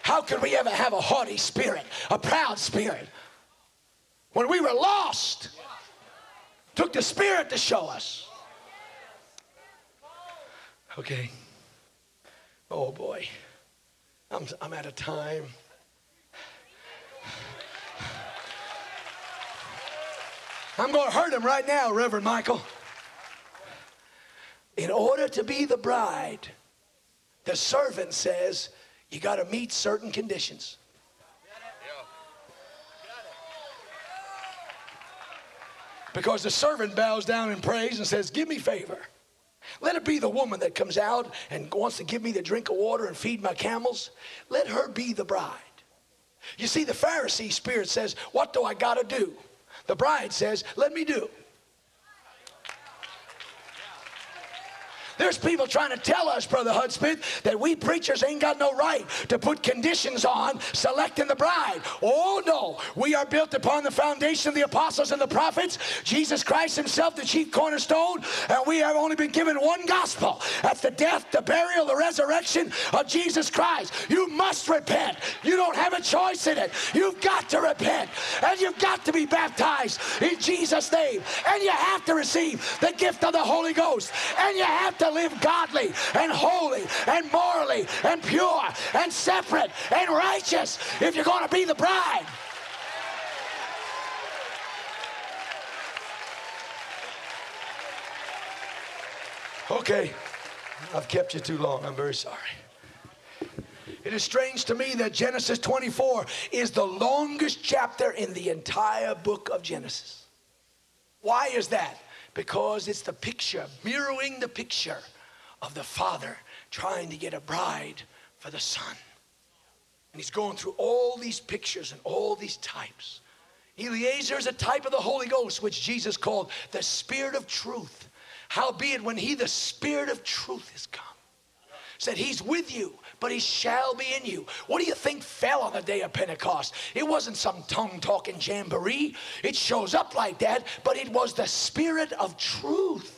How could we ever have a haughty spirit, a proud spirit? When we were lost, took the Spirit to show us. Okay. Oh boy. I'm, I'm out of time. I'm going to hurt him right now, Reverend Michael. In order to be the bride, the servant says you got to meet certain conditions. Because the servant bows down and prays and says, Give me favor. Let it be the woman that comes out and wants to give me the drink of water and feed my camels. Let her be the bride. You see, the Pharisee spirit says, What do I got to do? The bride says, Let me do. There's people trying to tell us, Brother Hudspeth, that we preachers ain't got no right to put conditions on selecting the bride. Oh, no. We are built upon the foundation of the apostles and the prophets, Jesus Christ Himself, the chief cornerstone, and we have only been given one gospel. That's the death, the burial, the resurrection of Jesus Christ. You must repent. You don't have a choice in it. You've got to repent, and you've got to be baptized in Jesus' name, and you have to receive the gift of the Holy Ghost, and you have to live godly and holy and morally and pure and separate and righteous if you're going to be the bride. Okay, I've kept you too long. I'm very sorry. It is strange to me that Genesis 24 is the longest chapter in the entire book of Genesis. Why is that? Because it's the picture, mirroring the picture of the father trying to get a bride for the son. And he's going through all these pictures and all these types. Eliezer is a type of the Holy Ghost, which Jesus called the Spirit of truth. Howbeit, when he, the Spirit of truth, is come, said, He's with you but he shall be in you. What do you think fell on the day of Pentecost? It wasn't some tongue talking jamboree. It shows up like that, but it was the spirit of truth.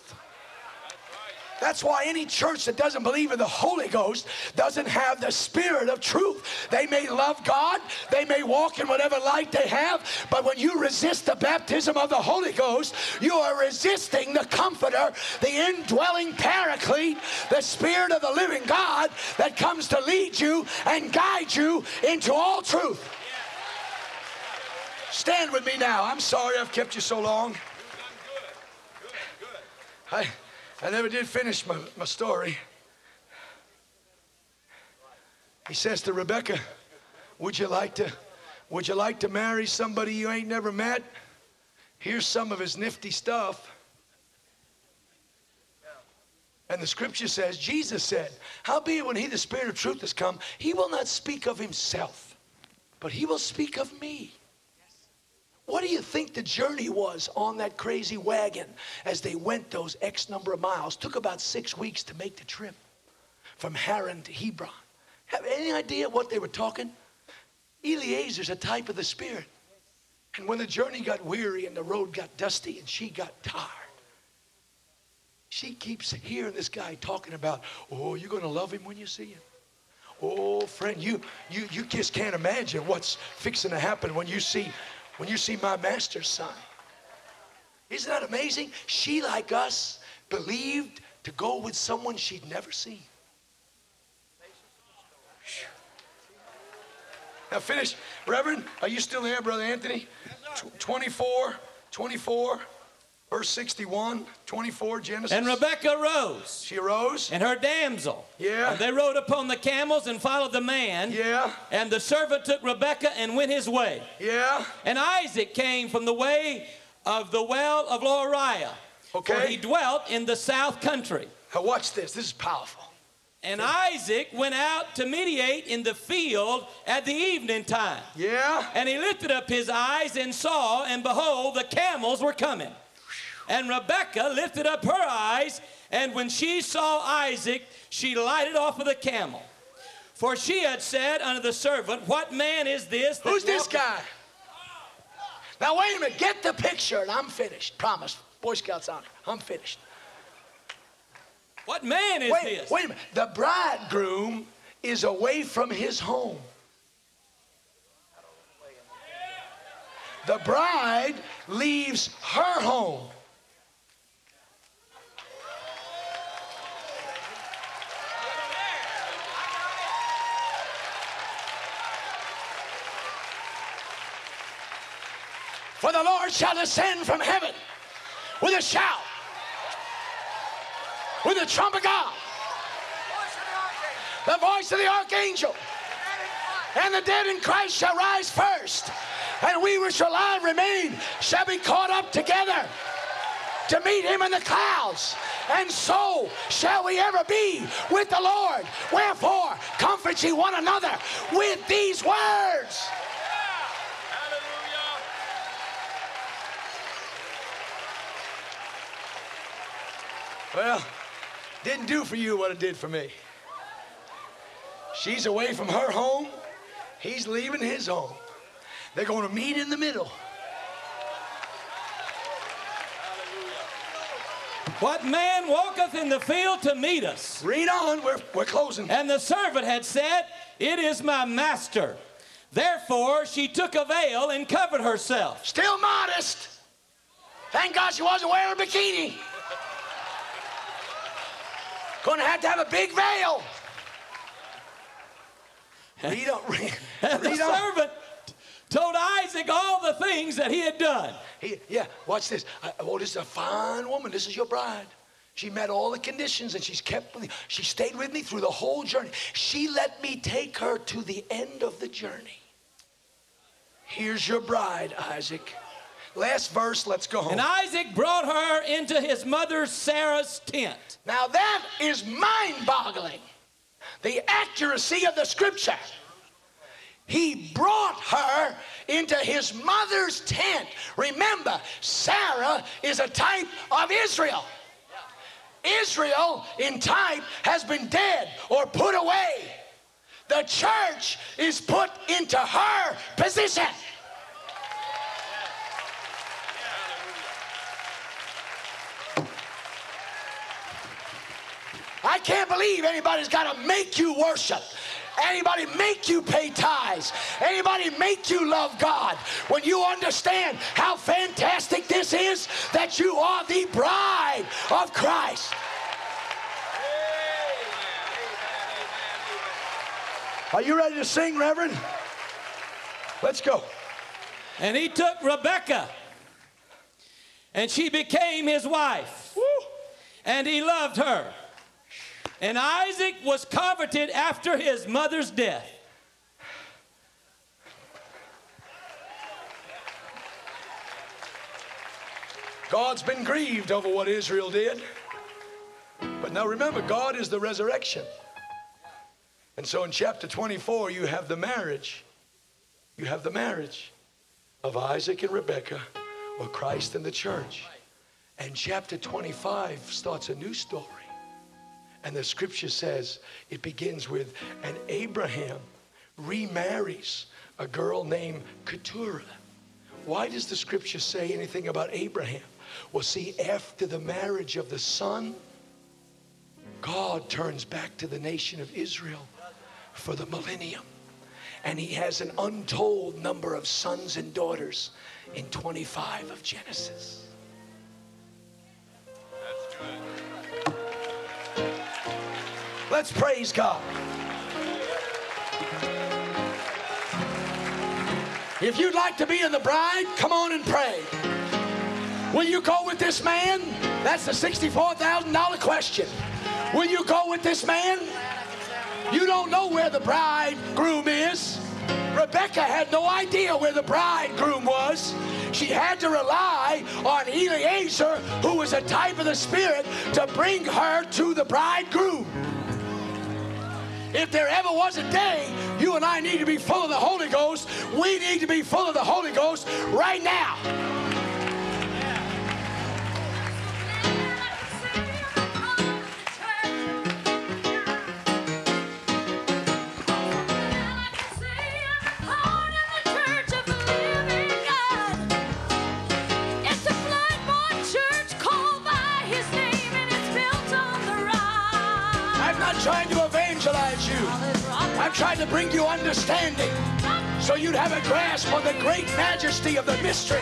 That's why any church that doesn't believe in the Holy Ghost doesn't have the spirit of truth. They may love God, they may walk in whatever light they have, but when you resist the baptism of the Holy Ghost, you are resisting the Comforter, the indwelling Paraclete, the Spirit of the living God that comes to lead you and guide you into all truth. Stand with me now. I'm sorry I've kept you so long. I, I never did finish my, my story. He says to Rebecca, Would you like to would you like to marry somebody you ain't never met? Here's some of his nifty stuff. And the scripture says, Jesus said, Howbeit when he, the Spirit of truth, has come, he will not speak of himself, but he will speak of me. What do you think the journey was on that crazy wagon as they went those X number of miles? Took about six weeks to make the trip from Haran to Hebron. Have any idea what they were talking? Eliezer's a type of the Spirit. And when the journey got weary and the road got dusty and she got tired, she keeps hearing this guy talking about, oh, you're going to love him when you see him. Oh, friend, you, you, you just can't imagine what's fixing to happen when you see, when you see my master's son. Isn't that amazing? She, like us, believed to go with someone she'd never seen. Now finish. Reverend, are you still there, Brother Anthony? 24, 24, verse 61, 24, Genesis. And Rebekah rose, She arose. and her damsel. Yeah. And they rode upon the camels and followed the man. Yeah, And the servant took Rebekah and went his way. yeah. And Isaac came from the way of the well of Lahairoi. For he dwelt in the south country. Now watch this. This is powerful. And Isaac went out to mediate in the field at the evening time. Yeah. And he lifted up his eyes and saw, and behold, the camels were coming. And Rebekah lifted up her eyes, and when she saw Isaac, she lighted off of the camel. For she had said unto the servant, What man is this? Who's this guy? Now wait a minute. Get the picture, and I'm finished. Promise. Boy Scouts honor. I'm finished. What man is Wait, this? wait a minute. The bridegroom is away from his home. The bride leaves her home. For the Lord shall descend from heaven with a shout, with the trump of God, the voice of the archangel, and the dead in Christ shall rise first, and we which shall alive remain shall be caught up together to meet him in the clouds. And so shall we ever be with the Lord. Wherefore, comfort ye one another with these words. Well, didn't do for you what it did for me. She's away from her home. He's leaving his home. They're going to meet in the middle. What man walketh in the field to meet us? Read on. We're, we're closing. And the servant had said, It is my master. Therefore she took a veil and covered herself. Still modest. Thank God she wasn't wearing a bikini. To have to have a big veil. Read on. Read, And the servant told Isaac all the things that he had done. He, yeah, watch this. I, oh, this is a fine woman. This is your bride. She met all the conditions and she's kept with me. She stayed with me through the whole journey. She let me take her to the end of the journey. Here's your bride, Isaac. Last verse, let's go home. And Isaac brought her into his mother Sarah's tent. Now that is mind boggling. The accuracy of the scripture. He brought her into his mother's tent. Remember, Sarah is a type of Israel. Israel, in type, has been dead or put away. The church is put into her position. I can't believe anybody's got to make you worship. Anybody make you pay tithes. Anybody make you love God. When you understand how fantastic this is, that you are the bride of Christ. Are you ready to sing, Reverend? Let's go. And he took Rebekah, and she became his wife, and he loved her. And Isaac was coveted after his mother's death. God's been grieved over what Israel did. But now remember, God is the resurrection. And so in chapter 24, you have the marriage. You have the marriage. of Isaac and Rebekah or Christ and the church. And chapter 25 starts a new story. And the scripture says it begins with, and Abraham remarries a girl named Keturah. Why does the scripture say anything about Abraham? Well, see, after the marriage of the son, God turns back to the nation of Israel for the millennium. And he has an untold number of sons and daughters in 25 of Genesis. Let's praise God. If you'd like to be in the bride, come on and pray. Will you go with this man? That's the $64,000 question. Will you go with this man? You don't know where the bridegroom is. Rebecca had no idea where the bridegroom was. She had to rely on Eliezer, who was a type of the Spirit, to bring her to the bridegroom. If there ever was a day you and I need to be full of the Holy Ghost, we need to be full of the Holy Ghost right now. Evangelize you. I'm trying to bring you understanding so you'd have a grasp on the great majesty of the mystery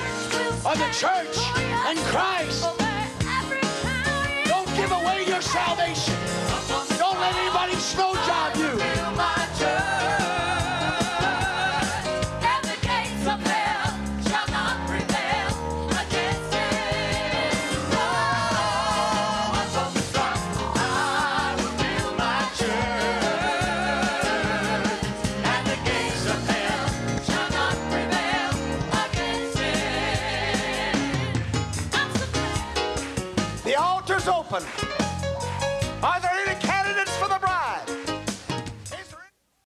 of the church and Christ. Don't give away your salvation. Don't let anybody snow job you. Open. Are there